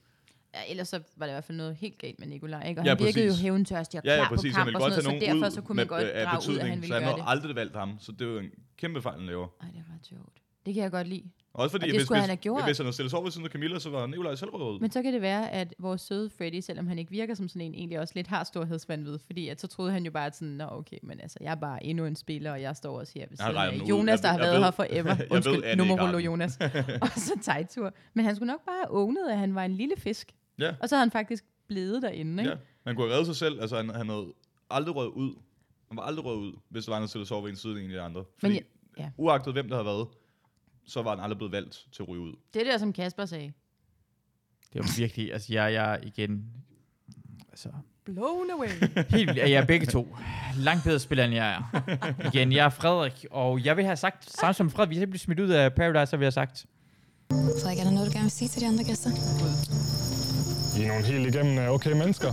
Ja, ellers så var det i hvert fald noget helt galt med Nikolaj, ikke? Og Ja, han virkede præcis. jo hævntørstig og Ja, klar ja, præcis. på Han kamp og sådan noget, så derfor ud så kunne man godt øh, drage ud, at han så ville han gøre det. aldrig valgt ham, så det var en kæmpe fejl, han laver. Ej, det var sjovt. Det kan jeg godt lide. Også fordi, Og det hvis, skulle hvis, han have gjort. hvis han havde stillet sig over ved siden af Camilla, så var Nikolaj selv ud. Men så kan det være, at vores søde Freddy, selvom han ikke virker som sådan en, egentlig også lidt har storhedsvandvid, fordi at så troede han jo bare, at sådan, nå okay, men altså, jeg er bare endnu en spiller, og jeg står også her ved siden af. Jonas, der har været ved- her forever. Undskyld, har den. Jonas. og så tegtur. Men han skulle nok bare have at han var en lille fisk. Ja. Og så har han faktisk blevet derinde, ikke? Ja, man kunne have reddet sig selv. Altså, han, han havde aldrig røget ud. Han var aldrig røget ud, hvis der var han stillet sig over ved en side en af de andre. Fordi, ja- ja. uagtet hvem der havde været, så var han aldrig blevet valgt til at ryge ud. Det er det, der, som Kasper sagde. Det var virkelig, altså jeg, jeg igen, altså, Blown away. helt vildt, at jeg er begge to. Langt bedre spiller, end jeg er. Igen, jeg er Frederik, og jeg vil have sagt, samme som Frederik, hvis jeg bliver smidt ud af Paradise, så vil jeg have sagt, Frederik, er der noget, du gerne vil sige til de andre gæster? I er nogle helt igennem øh, okay mennesker.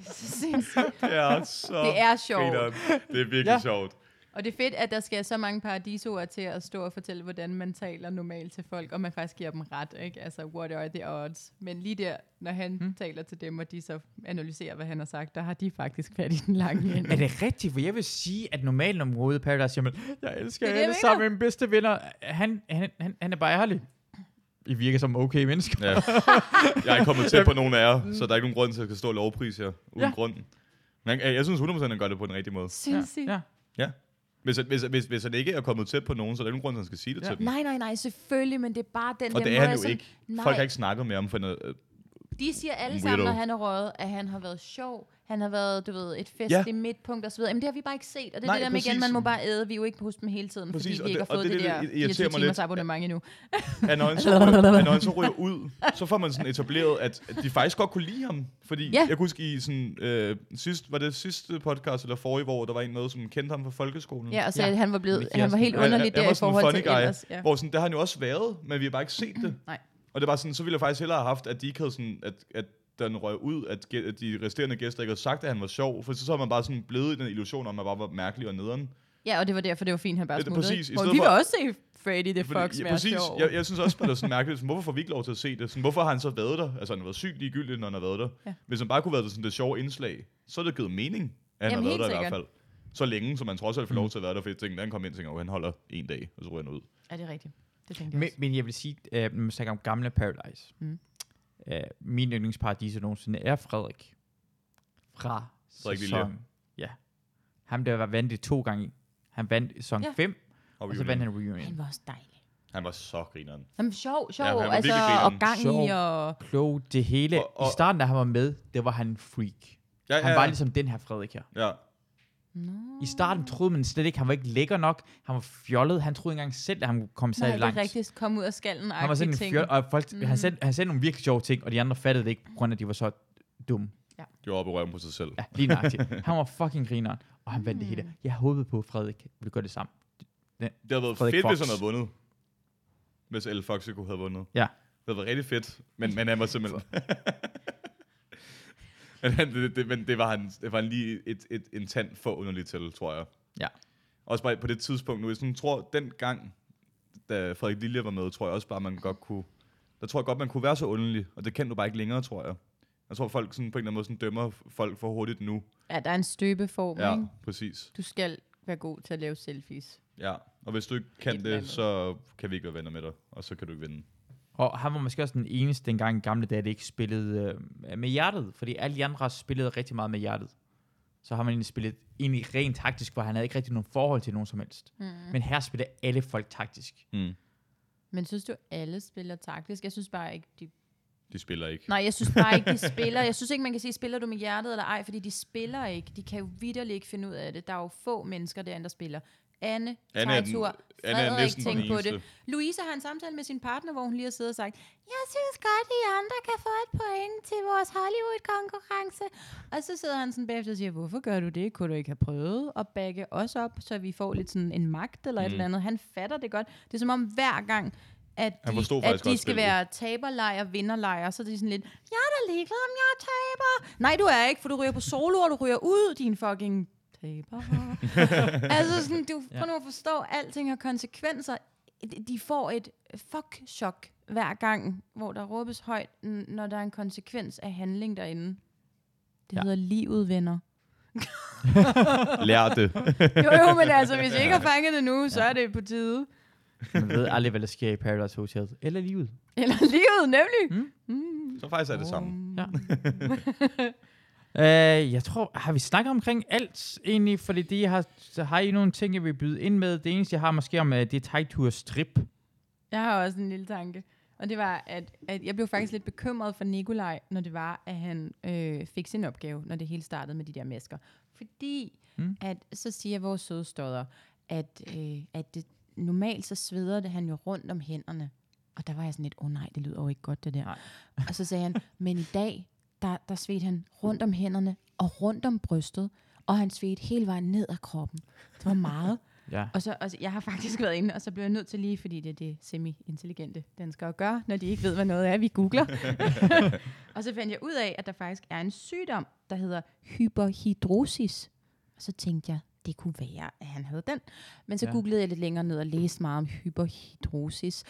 Sindssygt. Det er så Det er sjovt. grineren. Det er virkelig Ja. sjovt. Og det er fedt, at der skal så mange paradisoer til at stå og fortælle, hvordan man taler normalt til folk, og man faktisk giver dem ret, ikke? Altså, what are the odds? Men lige der, når han hmm. taler til dem, og de så analyserer, hvad han har sagt, der har de faktisk fat i den lange ende. er det rigtigt? For jeg vil sige, at normalt af Paradise, siger man, jeg elsker Det er det, alle jeg sammen, mine bedste venner. Han, han, han, han er bare ærlig. I virker som okay mennesker. Ja. Jeg er ikke kommet tæt på nogen af jer, så der er ikke nogen grund til, at jeg skal stå og lovpris her, uden Ja. grund. Men jeg, jeg synes 100% han gør det på den rigtige måde. Sindssygt. Ja. Ja. Hvis, hvis, hvis, hvis han ikke er kommet tæt på nogen, så er der ikke nogen grund til, at han skal sige det Ja. til dem. Nej, nej, nej, selvfølgelig, men det er bare den Og der det er måde, han jo som, ikke. Nej, Folk har ikke snakket med ham, for er, øh, de siger alle en sammen, når weirdo. han er røget, at han har været sjov, han har været, du ved, et festligt Ja. ja. midtpunkt osv. Jamen det har vi bare ikke set, og det er Nej, det der med igen, man må bare æde, vi er jo ikke på hos dem hele tiden, Præcis, fordi og vi ikke har og fået det det, er der det, der irriterer 24 mig timers lidt. abonnement endnu. at når han, så ryger, når han så ryger ud, så får man sådan etableret, at de faktisk godt kunne lide ham. Fordi Ja. ja. jeg kunne huske i sådan, øh, sidst, var det sidste podcast eller forrige, hvor der var en med, som kendte ham fra folkeskolen. Ja, og sagde, at han var blevet- han var helt underlig han, der i forhold funny til guy, ellers, ja. Hvor sådan, det har han jo også været, men vi har bare ikke set det. Nej. Og det var sådan, så ville jeg faktisk hellere have haft, at de ikke havde sådan, at, at den røg ud, at, de resterende gæster ikke havde sagt, at han var sjov, for så, så har man bare sådan blevet i den illusion om, at han bare var mærkelig og nederen. Ja, og det var derfor, det var fint, han bare er smuttede. præcis. I stedet vi vil for- også se Freddy the Fox ja, præcis. sjov. Jeg, jeg synes også, at det er sådan mærkeligt. Sådan, hvorfor får vi ikke lov til at se det? Sådan, hvorfor har han så været der? Altså, han har været sygt ligegyldig, når han har været der. Ja. Hvis han bare kunne være der sådan det sjove indslag, så er det givet mening, at han Jamen, har været der i hvert sikkert. fald. Så længe, så man trods alt får lov til at være der, for jeg tænkte, da han kom ind, tænkte "Okay, han holder en dag, og så ryger han ud. Ja, det er rigtigt. Det tænkte jeg Men, også. men jeg vil sige, øh, når man snakker om gamle Paradise, Mm. Øh, min yndlingsparadise nogensinde er Frederik. Fra Frederik sæson... Ja. Ham der var vandt det to gange. Han vandt sæson Ja. 5, Og og, så vandt han reunion. Han var også dejlig. Han var så grineren. Han var sjov, sjov, Ja, altså, og gang i, og... Klog, det hele. Og- og- I starten, da han var med, det var han en freak. Ja, ja, Han var ja. ligesom den her Frederik her. Ja. I starten troede man slet ikke, han var ikke lækker nok. Han var fjollet. Han troede ikke engang selv, at han kunne komme Nej, særlig det er langt. rigtigt. Kom ud af skallen Han var sådan en fjol, og folk, mm. Mhm. han, sagde, han sagde nogle virkelig sjove ting, og de andre fattede det ikke, på grund af, at de var så dumme. De var oppe i røven på sig selv. Ja, lige nøjagtigt. Han var fucking grineren, og han vandt det hele. Jeg håbede på, at Frederik ville gøre det samme. Den, Det havde været Frederik fedt, Fox. hvis han havde vundet. Hvis El Foxico havde vundet. Ja. Det havde været rigtig fedt, men, men han var simpelthen... men, han, det, det, men det var han, det var han lige et, et, en tand for underligt til, tror jeg. Ja. Også bare på det tidspunkt nu. Jeg sådan, tror, den gang, da Frederik Lilje var med, tror jeg også bare, man godt kunne... Der tror jeg godt, man kunne være så underlig, og det kan du bare ikke længere, tror jeg. Jeg tror, folk sådan på en eller anden måde sådan dømmer folk for hurtigt nu. Ja, der er en støbeform, Ja, ikke? præcis. Du skal være god til at lave selfies. Ja, og hvis du ikke kan det, andet. så kan vi ikke være venner med dig, og så kan du ikke vinde. Og han var måske også den eneste dengang i gamle dage, der ikke spillede øh, med hjertet. Fordi alle de andre spillede rigtig meget med hjertet. Så har man egentlig spillet egentlig rent taktisk, hvor han havde ikke rigtig nogen forhold til nogen som helst. Mm. Men her spiller alle folk taktisk. Mm. Men synes du, alle spiller taktisk? Jeg synes bare ikke, de... De spiller ikke. Nej, jeg synes bare ikke, de spiller. Jeg synes ikke, man kan sige, spiller du med hjertet eller ej, fordi de spiller ikke. De kan jo vidderligt ikke finde ud af det. Der er jo få mennesker derinde, der spiller. Anne, Anne er den- Tejtur, Anne er næsten den tænk på det. Louise har en samtale med sin partner, hvor hun lige har siddet og sagt, jeg synes godt, I andre kan få et point til vores Hollywood-konkurrence. Og så sidder han sådan bagefter og siger, hvorfor gør du det? Kunne du ikke have prøvet at bagge os op, så vi får lidt sådan en magt eller mm. et eller andet? Han fatter det godt. Det er som om hver gang, at de, at de skal være taberlejr, vinderlejr, så er de sådan lidt, jeg er da ligeglad, om jeg er taber. Nej, du er ikke, for du ryger på solo, og du ryger ud, din fucking taber. altså sådan, du Ja. prøver nu at forstå, at alting har konsekvenser. de- får et fuck-chok hver gang, hvor der råbes højt, n- når der er en konsekvens af handling derinde. Det Ja. hedder livet, venner. Lær det. jo, jo, men altså, hvis I ikke har fanget det nu, så er det på tide. Man ved aldrig, hvad der sker i Paradise Hotel. Eller livet. Eller livet, nemlig. Mm. Mm. Så faktisk er det sammen. Ja. Uh, jeg tror, har vi snakket omkring alt egentlig? Fordi det, har, så har I nogle ting, jeg vil byde ind med? Det eneste, jeg har måske om, uh, det er Tejtur Strip. Jeg har også en lille tanke. Og det var, at, at jeg blev faktisk lidt bekymret for Nikolaj, når det var, at han øh, fik sin opgave, når det hele startede med de der masker. Fordi, mm. at så siger vores søde stodder, at, øh, at det, normalt så sveder det han jo rundt om hænderne. Og der var jeg sådan lidt, åh oh, nej, det lyder jo ikke godt det der. Nej. og så sagde han, men i dag, der, der svedte han rundt om hænderne og rundt om brystet, og han svedte hele vejen ned ad kroppen. Det var meget. Ja. Og så, og så, jeg har faktisk været inde, og så blev jeg nødt til lige, fordi det er det semi-intelligente danskere gør, når de ikke ved, hvad noget er, vi googler. og så fandt jeg ud af, at der faktisk er en sygdom, der hedder hyperhidrosis. Og så tænkte jeg, det kunne være, at han havde den. Men så Ja. googlede jeg lidt længere ned og læste meget om hyperhidrosis.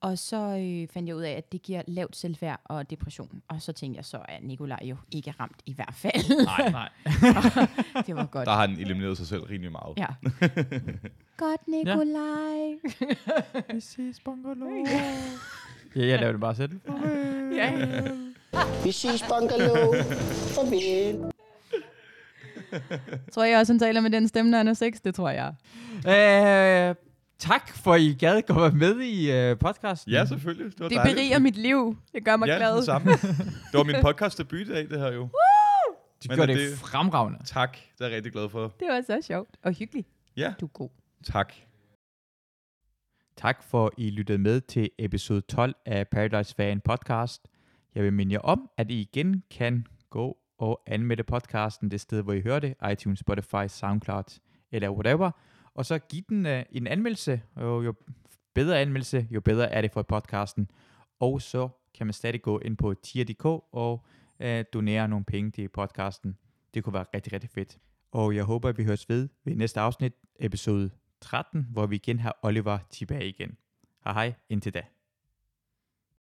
Og så øh, fandt jeg ud af, at det giver lavt selvværd og depression. Og så tænkte jeg, så er Nikolaj jo ikke ramt i hvert fald. Nej, nej. det var godt. Der har han elimineret sig selv rimelig meget. Ja. Godt, Nikolaj. Vi ses, bungalow. ja, jeg laver det bare selv. ja. Vi ses, bungalow. Farvel. Tror jeg også, han taler med den stemme, når han er 6? Det tror jeg. Øh, tak for, at I gad gå være med i uh, podcasten. Ja, selvfølgelig. Det var Det dejligt. beriger mit liv. Det gør mig ja, glad. det samme. Det var min podcast debut i dag, det her jo. De Men gjorde er det fremragende. Tak, det er jeg rigtig glad for. Det var så sjovt og hyggeligt. Ja. Du er god. Tak. Tak for, at I lyttede med til episode 12 af Paradise Fan podcast. Jeg vil minde jer om, at I igen kan gå og anmelde podcasten det sted, hvor I hører det, iTunes, Spotify, SoundCloud eller whatever. Og så giv den uh, en anmeldelse. Jo, jo bedre anmeldelse, jo bedre er det for podcasten. Og så kan man stadig gå ind på tier.dk og uh, donere nogle penge til podcasten. Det kunne være rigtig, rigtig fedt. Og jeg håber, at vi høres ved ved næste afsnit, episode 13, hvor vi igen har Oliver tilbage igen. Hej hej, indtil da.